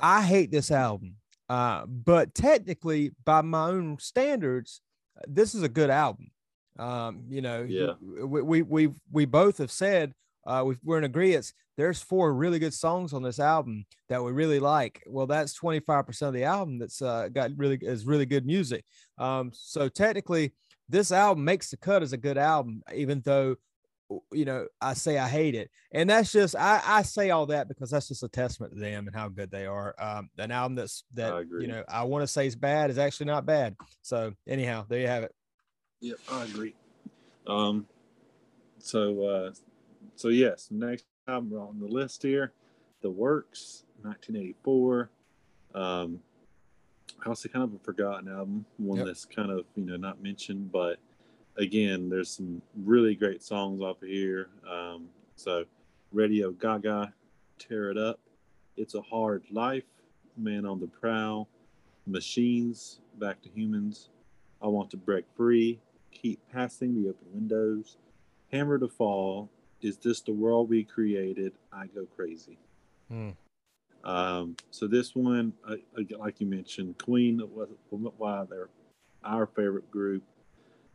I hate this album, uh, but technically, by my own standards, this is a good album. Um, you know, Yeah. we we we we both have said uh, we we're in agreement. There's four really good songs on this album that we really like. Well, that's 25 percent of the album that's uh, got really is really good music. Um, so technically, this album makes the cut as a good album, even though you know, I say I hate it. And that's just I, I say all that because that's just a testament to them and how good they are. Um, an album that's that you know I want to say is bad is actually not bad. So anyhow, there you have it. Yeah, I agree. Um, so, uh, so yes, next album on the list here, The Works, 1984. Um, also kind of a forgotten album, one Yep. that's kind of you know not mentioned, but again, there's some really great songs off of here. Um, so, Radio Gaga, Tear It Up, It's a Hard Life, Man on the Prowl, Machines, Back to Humans, I Want to Break Free, Keep Passing the Open Windows, Hammer to Fall, Is This the World We Created? I Go Crazy. Hmm. Um, so this one, uh, like you mentioned, Queen was why they're our favorite group.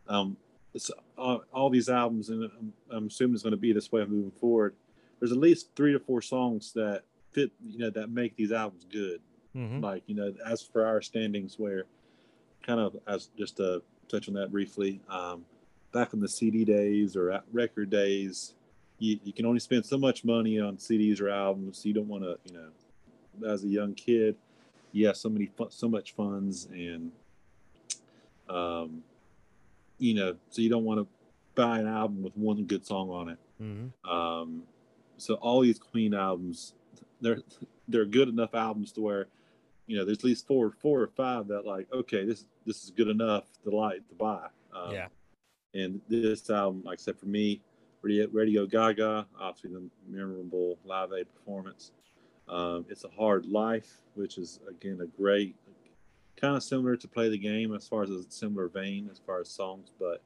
Um, it's uh, all these albums, and I'm, I'm assuming it's going to be this way moving forward. There's at least three to four songs that fit, you know, that make these albums good. Mhm. Like you know, as for our standings, where kind of as just to touch on that briefly, um, back in the CD days or at record days, you, you can only spend so much money on CDs or albums. You don't want to, you know, as a young kid, Yeah, so many fu- so much funds and um, you know, so you don't want to buy an album with one good song on it. Mm-hmm. Um, so all these Queen albums, they're they're good enough albums to where, you know, there's at least four four or five that like, okay, this this is good enough to like to buy. Um, yeah. And this album, like I said, for me, Radio, Radio Gaga, obviously the memorable Live Aid performance. Um, it's a Hard Life, which is again a great, kind of similar to Play the Game as far as a similar vein as far as songs, but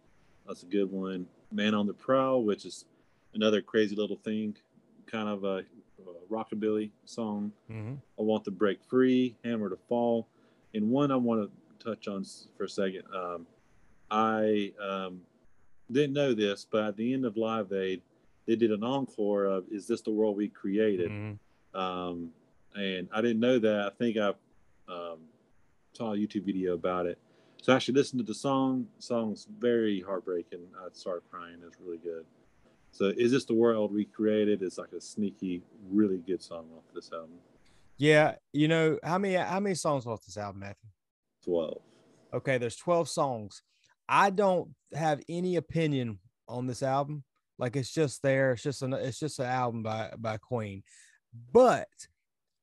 that's a good one. Man on the Prowl, which is another crazy little thing, kind of a, a rockabilly song. Mm-hmm. I Want to Break Free, Hammer to Fall, and one I want to touch on for a second. Um, I um, didn't know this, but at the end of Live Aid, they did an encore of "Is This the World We Created?" Mm-hmm. Um, and I didn't know that. I think I um, saw a YouTube video about it. So I actually listened to the song. The song's very heartbreaking. I started crying. It's really good. So "Is This the World We Created?" It's like a sneaky, really good song off this album. Yeah, you know how many how many songs off this album, Matthew? Twelve. Okay, there's twelve songs. I don't have any opinion on this album. Like it's just there. It's just an it's just an album by by Queen. But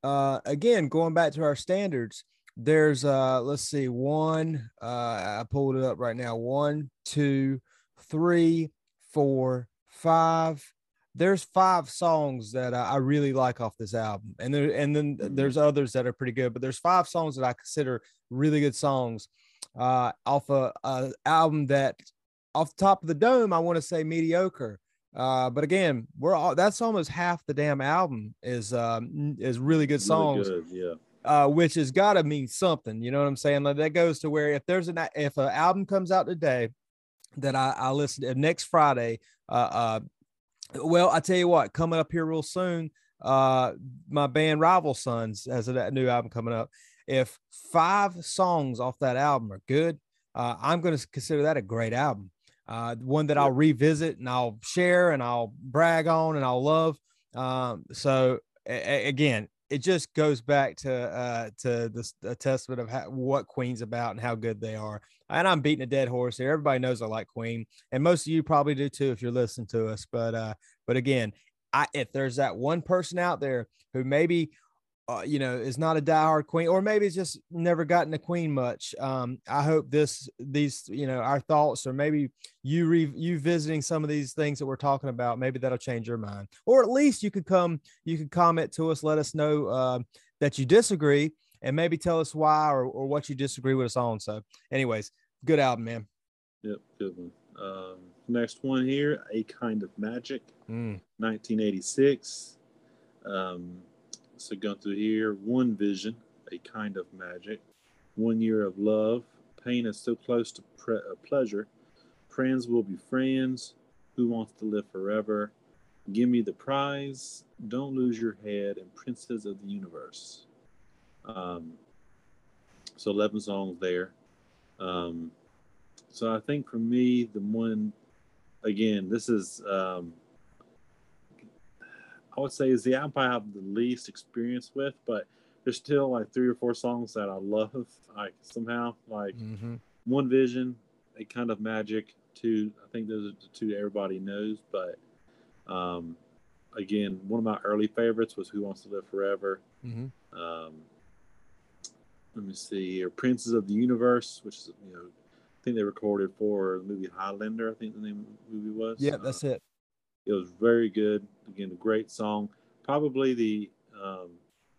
uh again, going back to our standards, there's uh let's see, one, uh I pulled it up right now. One, two, three, four, five. There's five songs that I, I really like off this album, and there and then Mm-hmm. there's others that are pretty good, but there's five songs that I consider really good songs uh, off a, a, album that off the top of the dome I want to say mediocre. Uh, but again, we're all that's almost half the damn album is um, is really good songs. Really good, yeah. Uh, which has got to mean something. You know what I'm saying? Like that goes to where if there's an if an album comes out today that I, I listen to next Friday, uh, uh, well, I tell you what, coming up here real soon, uh, my band Rival Sons has a new album coming up. If five songs off that album are good, uh, I'm going to consider that a great album. Uh, one that I'll revisit and I'll share and I'll brag on and I'll love. Um, so a- again, it just goes back to uh, to this a testament of how, what Queen's about and how good they are. And I'm beating a dead horse here. Everybody knows I like Queen, and most of you probably do too if you're listening to us. But uh, but again, I if there's that one person out there who maybe uh, you know, is not a diehard queen, or maybe it's just never gotten a queen much. Um, I hope this, these, you know, our thoughts, or maybe you re you visiting some of these things that we're talking about, maybe that'll change your mind, or at least you could come, you could comment to us, let us know uh, that you disagree, and maybe tell us why or, or what you disagree with us on. So, anyways, good album, man. Yep, good one. Um, next one here, A Kind of Magic, Mm. 1986. Um, so going through here, One Vision, A Kind of Magic, One Year of Love, Pain is so close to pre- uh, pleasure, Friends will be friends, Who wants to live forever, Give me the prize, Don't lose your head, and Princes of the Universe. Um, so 11 songs there. Um, so I think for me, the one, again, this is, um, I would say is the album I have the least experience with, but there's still like three or four songs that I love, like somehow, like Mm-hmm. One Vision, A Kind of Magic, two, I think those are the two everybody knows, but um, again, one of my early favorites was Who Wants to Live Forever. Mm-hmm. Um, let me see here, Princes of the Universe, which is you know, I think they recorded for the movie Highlander. I think the name of the movie was. Yeah, Uh, that's it. It was very good. Again, a great song. Probably the um,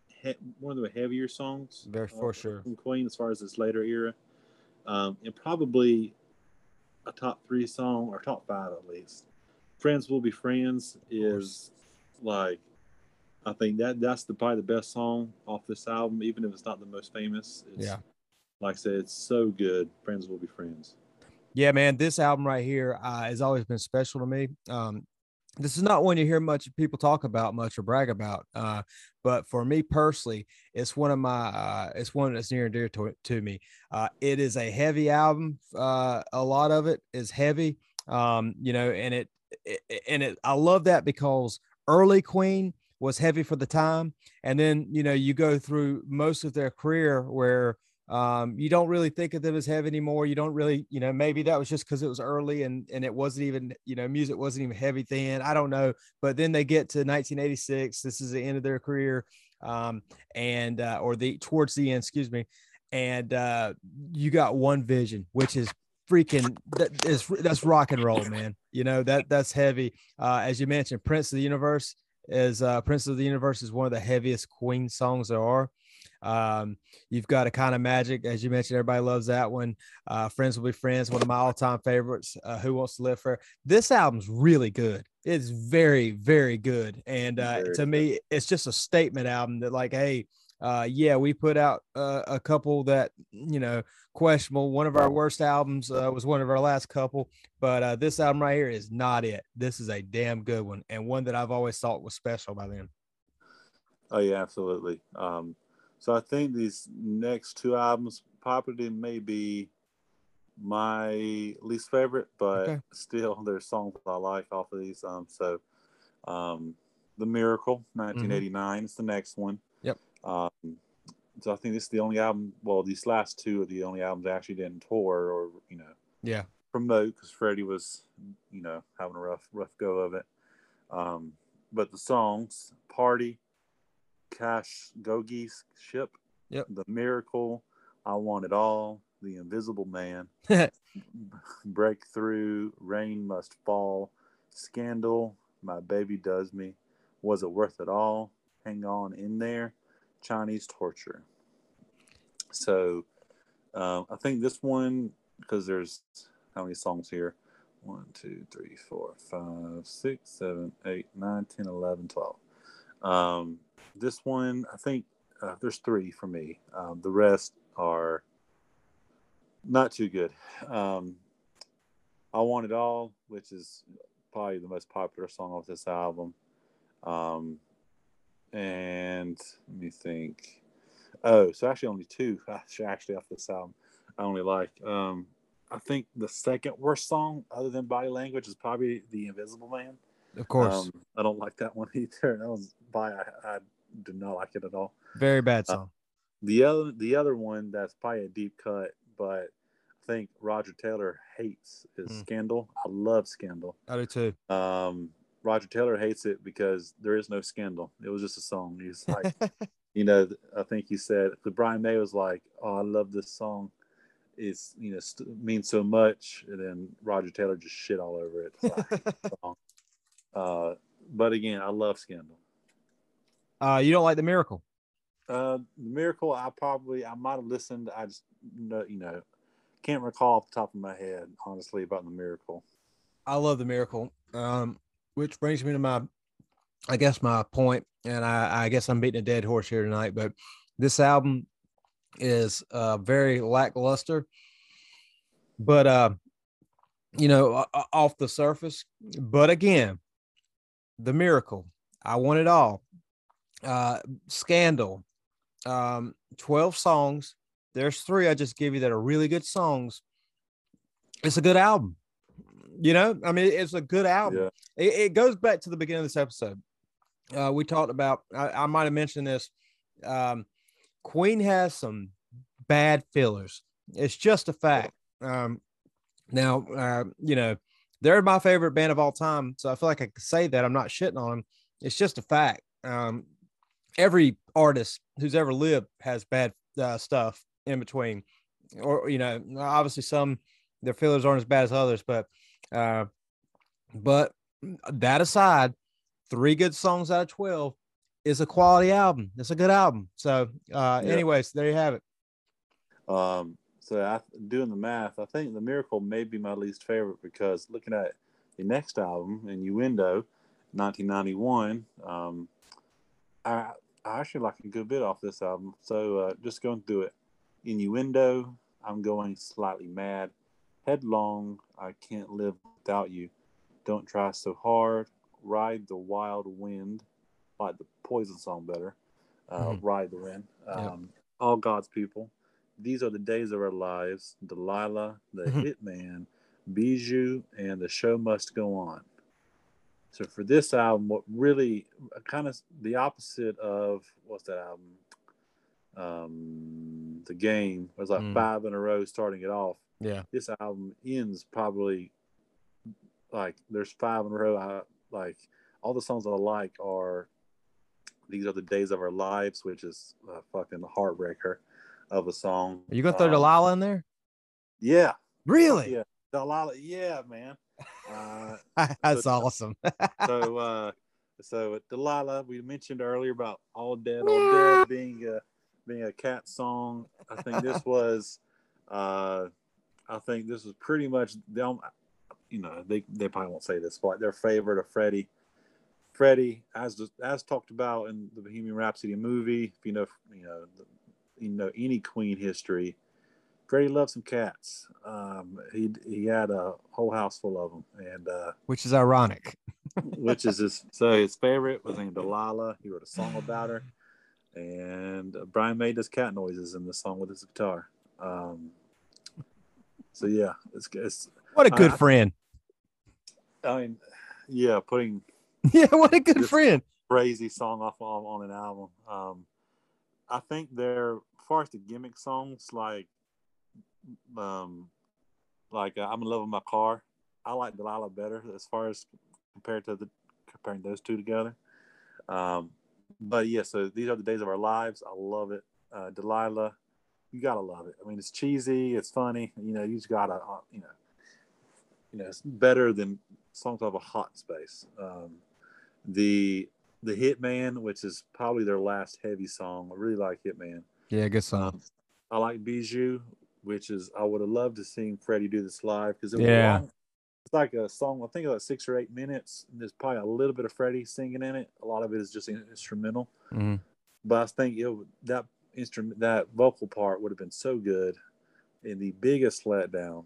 he- one of the heavier songs. Very uh, for sure. From Queen, as far as this later era, um, and probably a top three song or top five at least. Friends will be friends is like I think that that's the probably the best song off this album, even if it's not the most famous. It's, Yeah. Like I said, it's so good. Friends will be friends. Yeah, man, this album right here uh, has always been special to me. Um, this is not one you hear much people talk about much or brag about, uh, but for me personally, it's one of my uh, it's one that's near and dear to, to me. Uh, it is a heavy album. Uh, a lot of it is heavy, um, you know, and it, it and it I love that because early Queen was heavy for the time, and then you know you go through most of their career where Um, you don't really think of them as heavy anymore. You don't really, you know, maybe that was just because it was early and and it wasn't even, you know, music wasn't even heavy then. I don't know. But then they get to 1986. This is the end of their career, um, and uh, or the towards the end, excuse me. And uh, you got one vision, which is freaking that is that's rock and roll, man. You know that that's heavy. Uh, as you mentioned, Prince of the Universe is uh, Prince of the Universe is one of the heaviest Queen songs there are. Um, you've got a kind of magic, as you mentioned. Everybody loves that one. Uh, Friends will be friends, one of my all-time favorites. Uh, Who wants to live for? This album's really good. It's very, very good, and uh, to good. me, it's just a statement album that, like, hey, uh, yeah, we put out uh, a couple that you know questionable. One of our worst albums uh, was one of our last couple, but uh, this album right here is not it. This is a damn good one, and one that I've always thought was special by them. Oh yeah, absolutely. Um, so I think these next two albums probably may be my least favorite, but okay. still there's songs I like off of these. Um, so um, The Miracle, 1989 mm-hmm. is the next one. Yep. Um, so I think this is the only album. Well, these last two are the only albums I actually didn't tour or you know, yeah, promote because Freddie was, you know, having a rough rough go of it. Um, but the songs, Party, Cash Gogi's ship. Yep. The Miracle, I Want It All, The Invisible Man, Breakthrough, Rain Must Fall, Scandal, My Baby Does Me, Was It Worth It All, Hang On In There, Chinese Torture. So uh, I think this one, because there's how many songs here? One, two, three, four, five, six, seven, eight, nine, ten, eleven, twelve. Um, this one, I think uh, there's three for me. Um, the rest are not too good. Um, I Want It All, which is probably the most popular song off this album. Um, and let me think. Oh, so actually only two actually off this album I only like. Um, I think the second worst song other than Body Language is probably The Invisible Man. Of course. Um, I don't like that one either. That was by I, I do not like it at all. Very bad uh, song. Uh, the other the other one that's probably a deep cut, but I think Roger Taylor hates is mm. Scandal. I love Scandal. I do too. Um, Roger Taylor hates it because there is no scandal. It was just a song. He's like, you know, I think he said the Brian May was like, "Oh, I love this song. It's you know st- means so much," and then Roger Taylor just shit all over it. uh, but again, I love Scandal. Uh, you don't like the Miracle? Uh, the Miracle, I probably I might have listened. I just you know can't recall off the top of my head honestly about the Miracle. I love the Miracle. Um, which brings me to my, I guess my point, and I, I guess I'm beating a dead horse here tonight, but this album is uh, very lackluster. But uh, you know, off the surface. But again, the miracle. I want it all uh, Scandal, um, 12 songs. There's three I just give you that are really good songs. It's a good album. You know, I mean, it's a good album. Yeah. It, it, goes back to the beginning of this episode. Uh, we talked about, I, I might have mentioned this. Um, Queen has some bad fillers. It's just a fact. Um, now, uh, you know, they're my favorite band of all time. So I feel like I could say that. I'm not shitting on them. It's just a fact. Um, every artist who's ever lived has bad uh, stuff in between, or you know, obviously some their fillers aren't as bad as others, but uh, but that aside, three good songs out of twelve is a quality album. It's a good album. So, uh, yeah. anyways, there you have it. Um, so I, doing the math, I think the Miracle may be my least favorite because looking at the next album, Innuendo, 1991. Um, I I actually like a good bit off this album. So uh, just going through it. Innuendo, I'm going slightly mad. Headlong, I can't live without you. Don't try so hard. Ride the wild wind, like the Poison song better. Uh, mm-hmm. Ride the wind. Um. All God's people. These are the days of our lives. Delilah, the mm-hmm. Hitman, Bijou, and the show must go on. So for this album, what really kind of the opposite of what's that album? Um, the game. It was like Mm. five in a row starting it off. Yeah. This album ends probably like there's five in a row. I, like all the songs I like are "These Are the Days of Our Lives," which is a fucking heartbreaker of a song. Are you gonna throw Um, Delilah in there? Yeah, Really? yeah, Delilah. Yeah, man. Uh, That's So- awesome. so uh so Delilah we mentioned earlier about all dead all dead being a being a cat song I think this was uh I think this was pretty much them you know they they probably won't say this but their favorite of Freddie Freddie as as talked about in the Bohemian Rhapsody movie if you know you know you know any Queen history Freddie loved some cats um he he had a whole house full of them and uh Which is ironic. which is his so his favorite was named Delilah. He wrote a song about her, and uh, Brian May does cat noises in the song with his guitar. Um, so yeah, it's, it's What a good Uh, friend. I mean, yeah, putting Yeah, what a good friend. crazy song off on, on an album. Um, I think they're far as the gimmick songs like um like uh, I'm in love with my car. I like Delilah better as far as compared to the comparing those two together. Um, but yeah, so these are the days of our lives. I love it. Uh, Delilah, you gotta love it. I mean, it's cheesy, it's funny. You know, you just gotta, uh, you know, you know, it's better than songs of a hot space. Um, the the Hitman, which is probably their last heavy song. I really like Hitman. Yeah, good song. Um, I like Bijou, which is I would have loved to seen Freddie do this live because it Yeah. long. It's like a song. I think about six or eight minutes. And there's probably a little bit of Freddie singing in it. A lot of it is just instrumental. Mhm. But I think it that instrument, that vocal part would have been so good. And the biggest letdown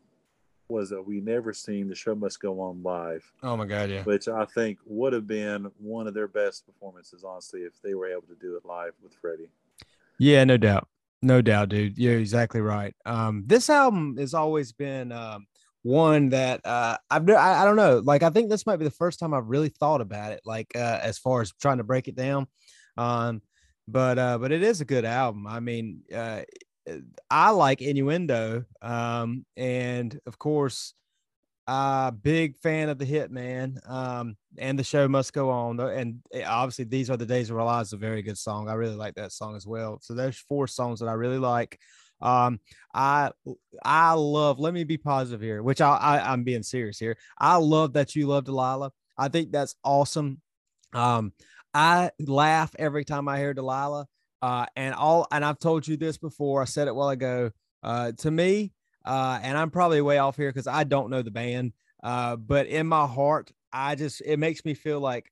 was that we never seen the show must go on live, Oh my god, yeah. which I think would have been one of their best performances, honestly, if they were able to do it live with Freddie. Yeah, no doubt. No doubt, dude. You're exactly right. Um, this album has always been um one that uh I've I, I don't know, like I think this might be the first time I've really thought about it, like uh as far as trying to break it down. Um, but uh, but it is a good album. I mean, uh I like innuendo. Um, and of course, uh big fan of the Hitman. Um, and the show must go on. And eh, obviously, these are the days of our lives. A very good song. I really like that song as well. So there's four songs that I really like. Um, I I love. Let me be positive here, which I, I I'm being serious here. I love that you love Delilah. I think that's awesome. Um, I laugh every time I hear Delilah. Uh, and all and I've told you this before. I said it while ago. Uh, to me, uh, and I'm probably way off here because I don't know the band. Uh, but in my heart, I just it makes me feel like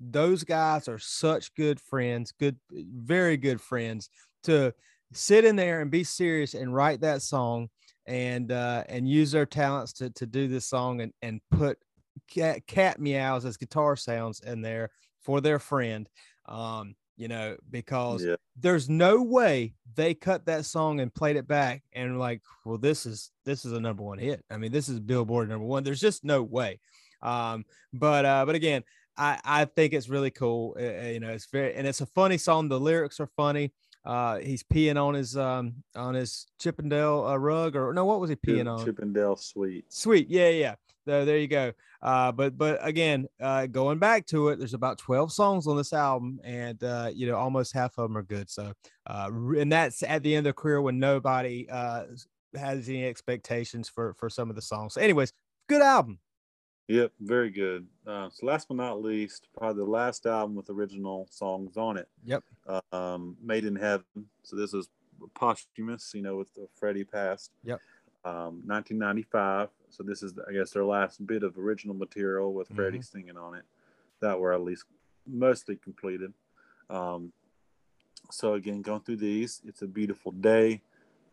those guys are such good friends, good, very good friends to sit in there and be serious and write that song and uh, and use their talents to to do this song and and put cat, cat meows as guitar sounds in there for their friend. Um, you know, because Yeah. there's no way they cut that song and played it back and like, well, this is this is a number one hit. I mean, this is Billboard number one. There's just no way. Um, but uh, but again, I I think it's really cool. Uh, you know, it's very and it's a funny song. The lyrics are funny. Uh, he's peeing on his um on his Chippendale uh, rug or no, what was he peeing on? Chippendale Suite. Suite, yeah, yeah. So there you go. Uh, but but again, uh, going back to it, there's about 12 songs on this album, and uh, you know almost half of them are good. So uh, and that's at the end of the career when nobody uh has any expectations for for some of the songs. So anyways, good album. Yep, very good. Uh, so last but not least, probably the last album with original songs on it. Yep. Um, Made in Heaven. So this is posthumous, you know, with the Freddie passed. Yep. Um, 1995. So this is, I guess, their last bit of original material with Freddie Mhm. singing on it. That were at least mostly completed. Um, so again, going through these, it's a beautiful day,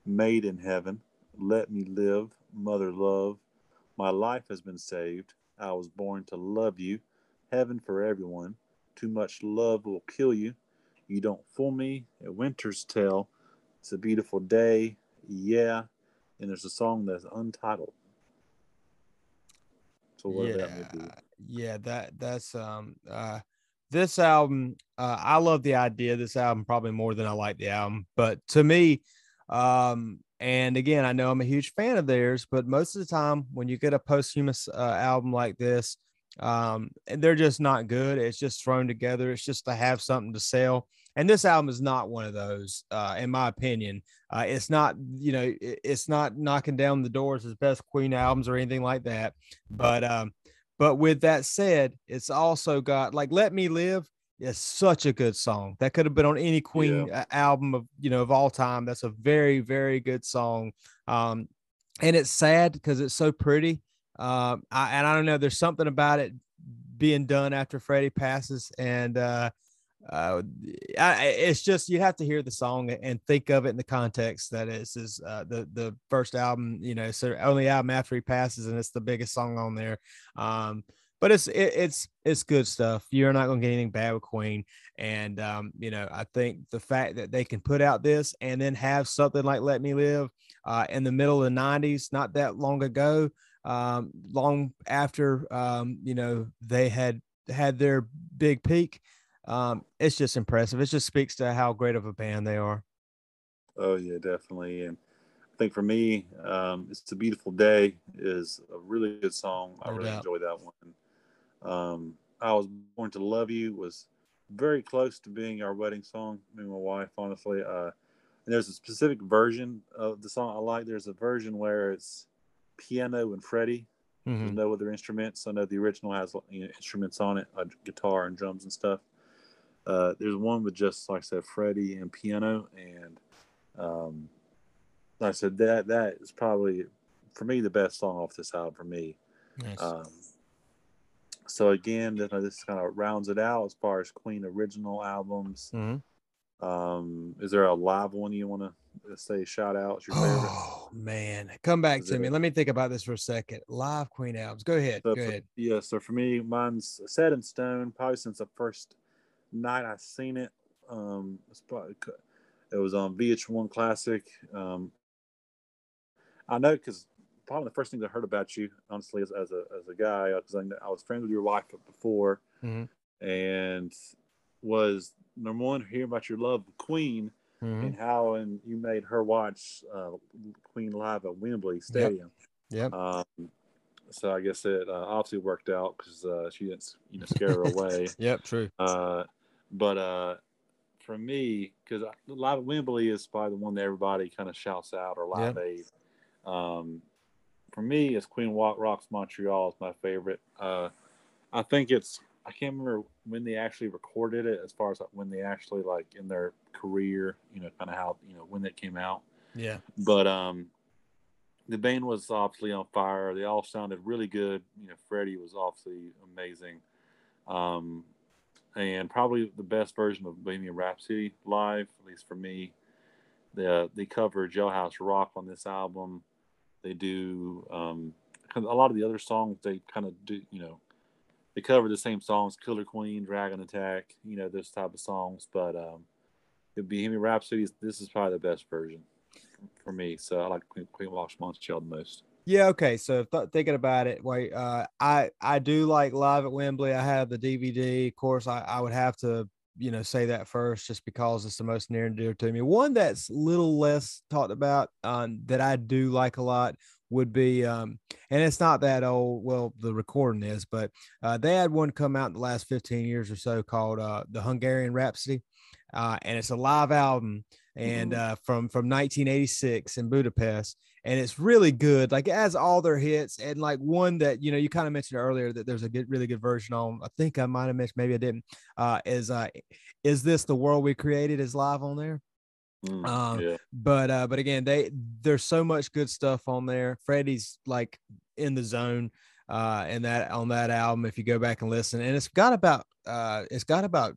made in heaven. Let me live, mother love. My life has been saved. I was born to love you. Heaven for everyone. Too much love will kill you. You don't fool me. A winter's tale. It's a beautiful day. Yeah. And there's a song that's untitled. So what that may be. yeah, yeah, that that's um uh this album uh I love the idea of this album probably more than I like the album, but to me Um, and again, I know I'm a huge fan of theirs, but most of the time when you get a posthumous uh, album like this, um, they're just not good. It's just thrown together. It's just to have something to sell. And this album is not one of those, uh, in my opinion. Uh, it's not, you know, it, it's not knocking down the doors as best Queen albums or anything like that. But, um, but with that said, it's also got like "Let Me Live." is such a good song. That could have been on any Queen yeah. album of you know of all time. That's a very very good song. Um, and it's sad because it's so pretty. Um, I, and I don't know. There's something about it being done after Freddie passes, and uh, uh, I, it's just you have to hear the song and think of it in the context that it's is uh, the the first album, you know, so only album after he passes, and it's the biggest song on there. Um, but it's it, it's it's good stuff. You're not going to get anything bad with Queen, and um, you know, I think the fact that they can put out this and then have something like "Let Me Live" uh, in the middle of the '90s, not that long ago, um, long after um, you know they had had their big peak um, it's just impressive. It just speaks to how great of a band they are. Oh yeah, definitely. And I think for me, um, "It's a Beautiful Day" is a really good song. I really enjoy that one. Um, "I Was Born to Love You" was very close to being our wedding song. Me and my wife, honestly. Uh, and there's a specific version of the song I like. There's a version where it's piano and Freddie. Mm-hmm. There's no other instruments. I know the original has you know, instruments on it, a guitar and drums and stuff. Uh, there's one with just like I said, Freddie and piano, and um, like I said, that that is probably for me the best song off this album for me. Nice. Um, so again, this kind of rounds it out as far as Queen original albums. Mm-hmm. Um, is there a live one you want to say shout out? Your favorite? Oh man, come back is to me. Let me think about this for a second. Live Queen albums. Go ahead. So Go for, ahead. Yeah. So for me, mine's set in stone. Probably since the first night I seen it. Um, it's probably, it was on VH1 Classic. Um, I know because probably the first thing I heard about you, honestly, as, as a as a guy, because I, I, was friends with your wife before, mm-hmm. and was number one hearing about your love of Queen mm-hmm. and how and you made her watch uh, Queen live at Wembley Stadium. Yeah. Yep. Um, so I guess it uh, obviously worked out because uh, she didn't, you know, scare her away. yep, true. Uh, but uh, for me, because Live at Wembley is probably the one that everybody kind of shouts out, or Live yeah. Aid. Um, for me, it's Queen Walk Rocks Montreal is my favorite. Uh, I think it's I can't remember when they actually recorded it, as far as when they actually like in their career, you know, kind of how you know when it came out. Yeah. But um, the band was obviously on fire. They all sounded really good. You know, Freddie was obviously amazing. Um, and probably the best version of Bohemian Rhapsody live, at least for me. They they cover Jailhouse Rock on this album. They do um, a lot of the other songs. They kind of do, you know, they cover the same songs: Killer Queen, Dragon Attack, you know, those type of songs. But um, the Bohemian Rhapsody, this is probably the best version for me. So I like Queen, Queen Walks Child the most. Yeah. Okay. So th- thinking about it, wait, uh, I I do like live at Wembley. I have the DVD. Of course, I, I would have to you know say that first just because it's the most near and dear to me. One that's a little less talked about um, that I do like a lot would be um and it's not that old well the recording is but uh they had one come out in the last 15 years or so called uh the hungarian rhapsody uh and it's a live album and mm-hmm. uh from from 1986 in budapest and it's really good. Like it has all their hits and like one that you know you kind of mentioned earlier that there's a good, really good version on. I think I might have mentioned, maybe I didn't. Uh, is uh, is this the world we created? Is live on there. Mm, um, yeah. but uh, but again, they there's so much good stuff on there. Freddie's like in the zone uh and that on that album if you go back and listen and it's got about uh it's got about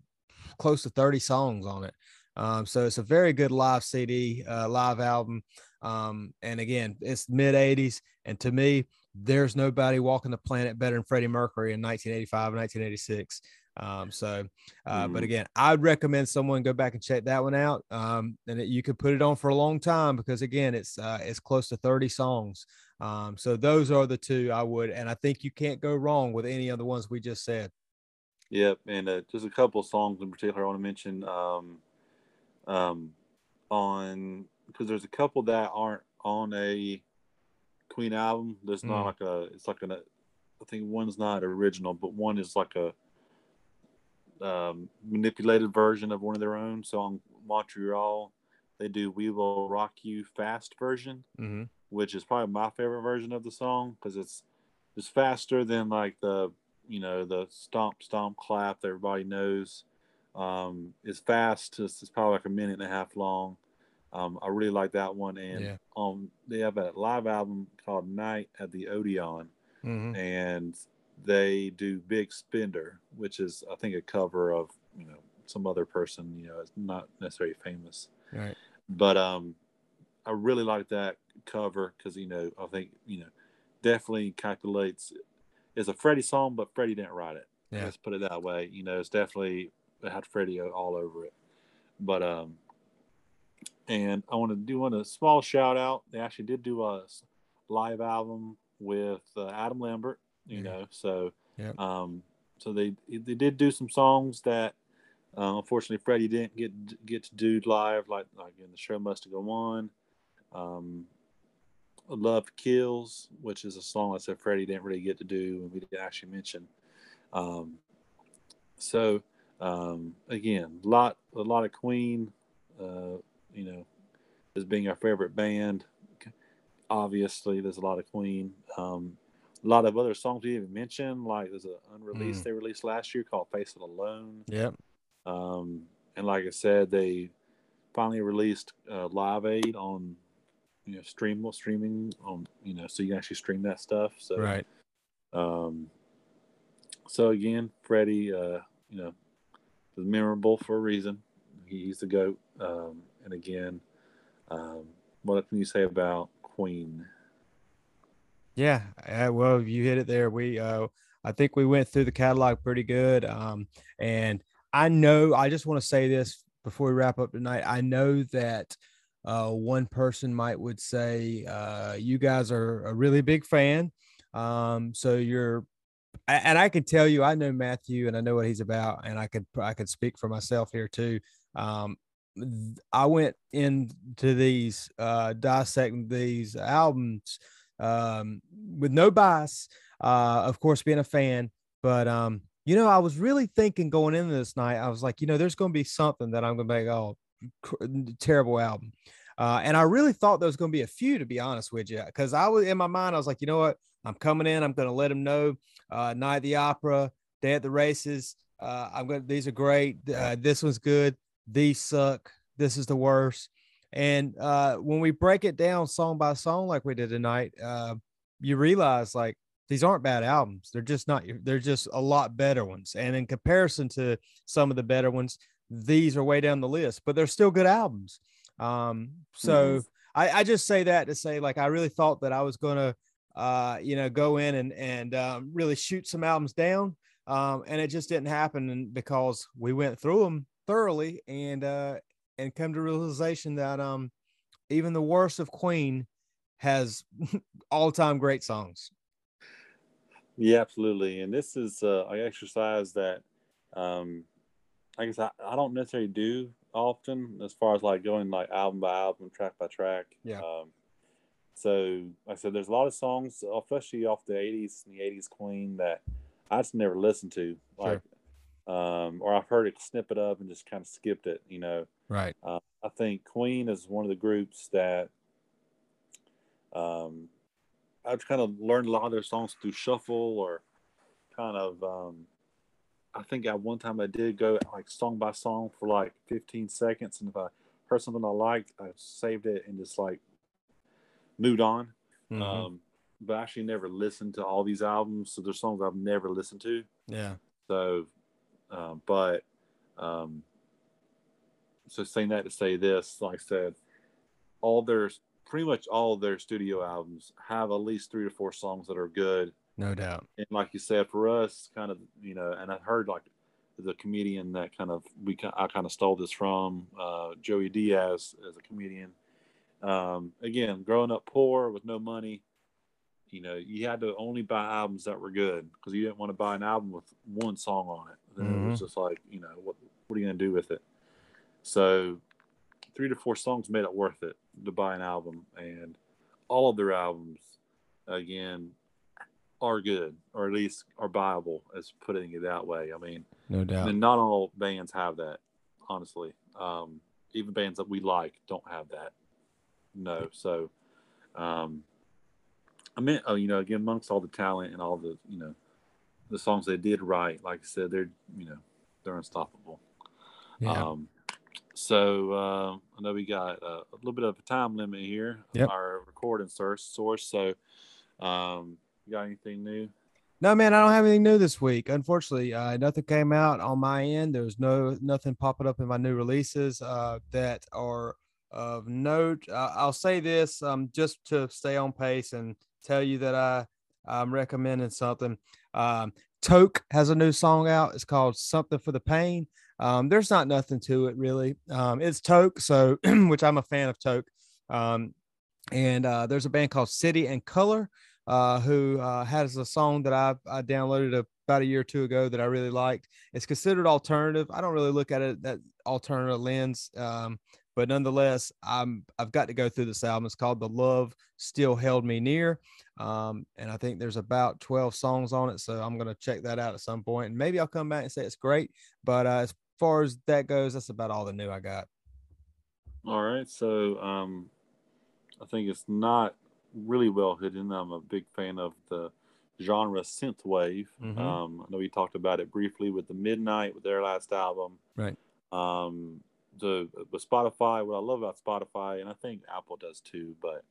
close to 30 songs on it um so it's a very good live cd uh live album um, and again, it's mid 80s. And to me, there's nobody walking the planet better than Freddie Mercury in 1985 and 1986. Um, so, uh, mm. but again, I'd recommend someone go back and check that one out. Um, and it, you could put it on for a long time because again, it's, uh, it's close to 30 songs. Um, so those are the two I would, and I think you can't go wrong with any of the ones we just said. Yep. And uh, just a couple songs in particular I want to mention, um, um, on because there's a couple that aren't on a Queen album. There's not Mm. like a. It's like an. I think one's not original, but one is like a um, manipulated version of one of their own. So on Montreal, they do "We Will Rock You" fast version, Mm-hmm. which is probably my favorite version of the song because it's it's faster than like the you know the stomp stomp clap that everybody knows. Um, it's fast. It's, it's probably like a minute and a half long. Um, I really like that one, and Yeah. um, they have a live album called Night at the Odeon, Mm-hmm. and they do Big Spender, which is I think a cover of you know some other person. You know, it's not necessarily famous, Right. but um, I really like that cover because you know I think you know definitely calculates. It's a Freddie song, but Freddie didn't write it. Yeah. Let's put it that way. You know, it's definitely it had Freddie all over it. But um, and I want to do one a small shout out. They actually did do a live album with uh, Adam Lambert. You Yeah. know, so Yeah. um, so they they did do some songs that uh, unfortunately Freddie didn't get get to do live, like like in the show must go on. Um, Love Kills, which is a song that said Freddie didn't really get to do, and we didn't actually mention. Um, so um, again, lot a lot of Queen, uh, you know, as being our favorite band. Obviously, there's a lot of Queen. Um, a lot of other songs we didn't even mention, like there's an unreleased Mm. they released last year called "Face It Alone." Yep. Um, and like I said, they finally released uh, Live Aid on you know stream streaming on you know so you can actually stream that stuff. So Right. um, so again, Freddie, uh, you know, is memorable for a reason. He's the goat. Um, and again, um, what can you say about Queen? Yeah, uh, well, you hit it there. We, uh, I think we went through the catalog pretty good. Um, and I know, I just want to say this before we wrap up tonight. I know that uh, one person might would say uh, you guys are a really big fan. Um, so you're, and I can tell you, I know Matthew and I know what he's about, and I could, I could speak for myself here too. Um, I went into these, uh, dissecting these albums um, with no bias, uh, of course, being a fan. But um, you know, I was really thinking going into this night, I was like, you know, there's going to be something that I'm going to make. Oh, terrible album. Uh, and I really thought there was going to be a few, to be honest with you, because I was in my mind, I was like, you know what, I'm coming in, I'm going to let them know. Uh, Night at the Opera, Day at the Races. Uh, I'm going. to These are great. Uh, this one's good. These suck. This is the worst. And uh, when we break it down song by song, like we did tonight, uh, you realize like these aren't bad albums. They're just not. They're just a lot better ones. And in comparison to some of the better ones, these are way down the list. But they're still good albums. Um, so I, I just say that to say like I really thought that I was gonna, uh, you know, go in and and um, really shoot some albums down. Um, and it just didn't happen because we went through them thoroughly and uh, and come to realization that um even the worst of Queen has all-time great songs. Yeah, absolutely. And this is uh, an exercise that um, I guess I, I don't necessarily do often as far as like going like album by album, track by track. Yeah. Um, so like I said, there's a lot of songs, especially off the 80s and the 80s Queen that I just never listened to. Like, um, or I've heard it snippet of and just kind of skipped it, you know. Right. Uh, I think Queen is one of the groups that um, I've kind of learned a lot of their songs through shuffle or kind of. Um, I think at one time I did go like song by song for like 15 seconds, and if I heard something I liked, I saved it and just like moved on. Mhm. Um, but I actually never listened to all these albums, so there's songs I've never listened to. yeah. So, um, but, um, so saying that to say this, like I said, all their pretty much all their studio albums have at least three to four songs that are good. No doubt. And like you said, for us, kind of, you know, and I heard like the comedian that kind of we I kind of stole this from uh, Joey Diaz as a comedian. Um, again, growing up poor with no money, you know, you had to only buy albums that were good because you didn't want to buy an album with one song on it. Then it was just like, you know, what what are you gonna do with it? So, three to four songs made it worth it to buy an album, and all of their albums, again, are good, or at least are viable. as putting it that way. I mean, no doubt. And not all bands have that, honestly. Um, even bands that we like don't have that. No, so, um, I mean, oh, you know, again, amongst all the talent and all the, you know, the songs they did write, like I said, they're, you know, they're unstoppable. Yeah. Um, so uh, I know we got uh, a little bit of a time limit here. Yep. Our recording source. Source. So, um, you got anything new? No, man, I don't have anything new this week. Unfortunately, uh, nothing came out on my end. There was no nothing popping up in my new releases uh, that are of note. Uh, I'll say this um, just to stay on pace and tell you that I I'm recommending something. Um, Toke has a new song out. It's called Something for the Pain. Um, there's not nothing to it really. Um, it's Toke, so which I'm a fan of Toke. Um, and uh, there's a band called City and Colour uh, who uh, has a song that I, I downloaded about a year or two ago that I really liked. It's considered alternative. I don't really look at it that alternative lens, um, but nonetheless, I'm I've got to go through this album. It's called "The Love Still Held Me Near," um, and I think there's about 12 songs on it. So I'm gonna check that out at some point, and maybe I'll come back and say it's great. But uh, as far as that goes, that's about all the new I got. All right, so um, I think it's not really well hidden. I'm a big fan of the genre synthwave. Mm-hmm. Um, I know we talked about it briefly with the Midnight with their last album. Right. Um, the with Spotify, what I love about Spotify, and I think Apple does too, but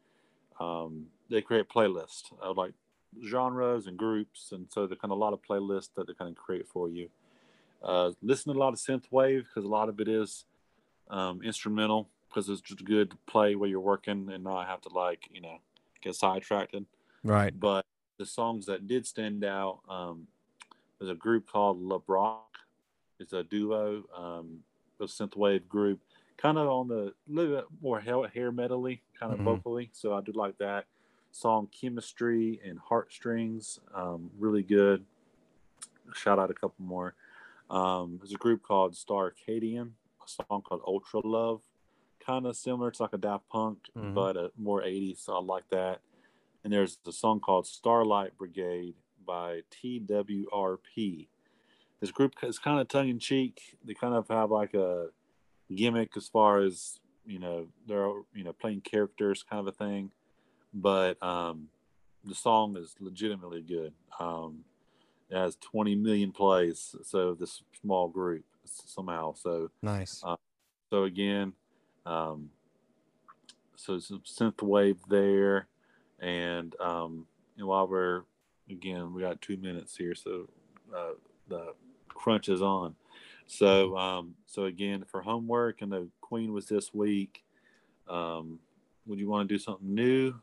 um, they create playlists of like genres and groups, and so they're kind of a lot of playlists that they kind of create for you. Uh, listen to a lot of synthwave because a lot of it is um, instrumental because it's just good to play while you're working and not have to like you know get sidetracked. Right. But the songs that did stand out, um, there's a group called LeBrock. It's a duo, um, a synthwave group, kind of on the little bit more hair, hair metally, kind of mm-hmm. vocally. So I do like that song. Chemistry and Heartstrings, um, really good. Shout out a couple more. Um, there's a group called Starcadian, a song called Ultra Love kind of similar. It's like a Daft Punk, mm-hmm. but a more 80s. So I like that. And there's a song called Starlight Brigade by TWRP. This group is kind of tongue in cheek. They kind of have like a gimmick as far as you know they're you know playing characters kind of a thing, but um, the song is legitimately good. Um, it has 20 million plays. So this small group somehow. So nice. Uh, so again, um, so some synth wave there, and um, and while we're again, we got two minutes here, so uh, the crunch is on. So um, so again, for homework, and the Queen was this week. Um, would you want to do something new?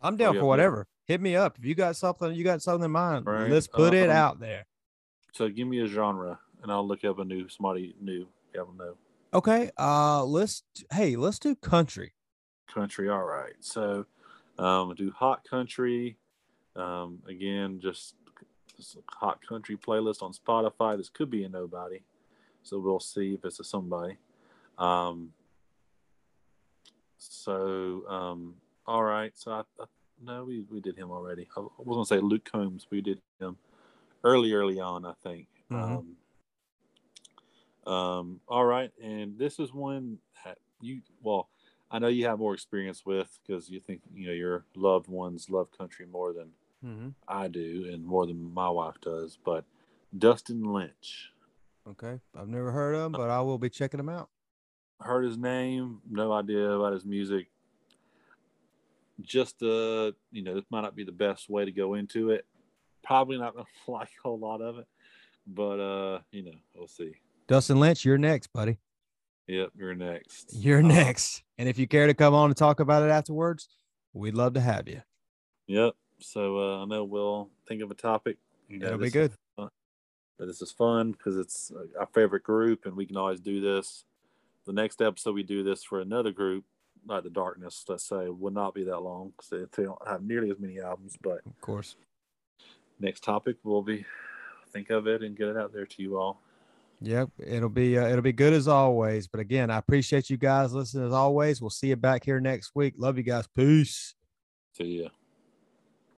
I'm down for whatever. Hit me up if you got something. You got something in mind. Right. Let's put it um, out there. So give me a genre, and I'll look up a new somebody new. Know. Okay. Uh, let's hey, let's do country. Country. All right. So, um, do hot country. Um, again, just hot country playlist on Spotify. This could be a nobody, so we'll see if it's a somebody. Um, so, um, all right. So I, I no, we, we did him already. I, was gonna say Luke Combs. We did him early, early on. I think. Mm-hmm. Um, um, all right, and this is one that you well, I know you have more experience with because you think you know your loved ones love country more than mm-hmm. I do, and more than my wife does. But Dustin Lynch. Okay, I've never heard of him, but I will be checking him out. Heard his name, no idea about his music. Just uh, you know, this might not be the best way to go into it. Probably not gonna like a whole lot of it, but uh, you know, we'll see. Dustin Lynch, you're next, buddy. Yep, you're next. You're uh, next. And if you care to come on and talk about it afterwards, we'd love to have you. Yep. So uh, I know we'll think of a topic. You know, It'll be good. But this is fun because it's our favorite group, and we can always do this. The next episode we do this for another group, like the Darkness, let's say, would not be that long because they don't have nearly as many albums. But of course, next topic will be think of it and get it out there to you all. Yep, it'll be uh, it'll be good as always. But again, I appreciate you guys listening as always. We'll see you back here next week. Love you guys. Peace. See ya.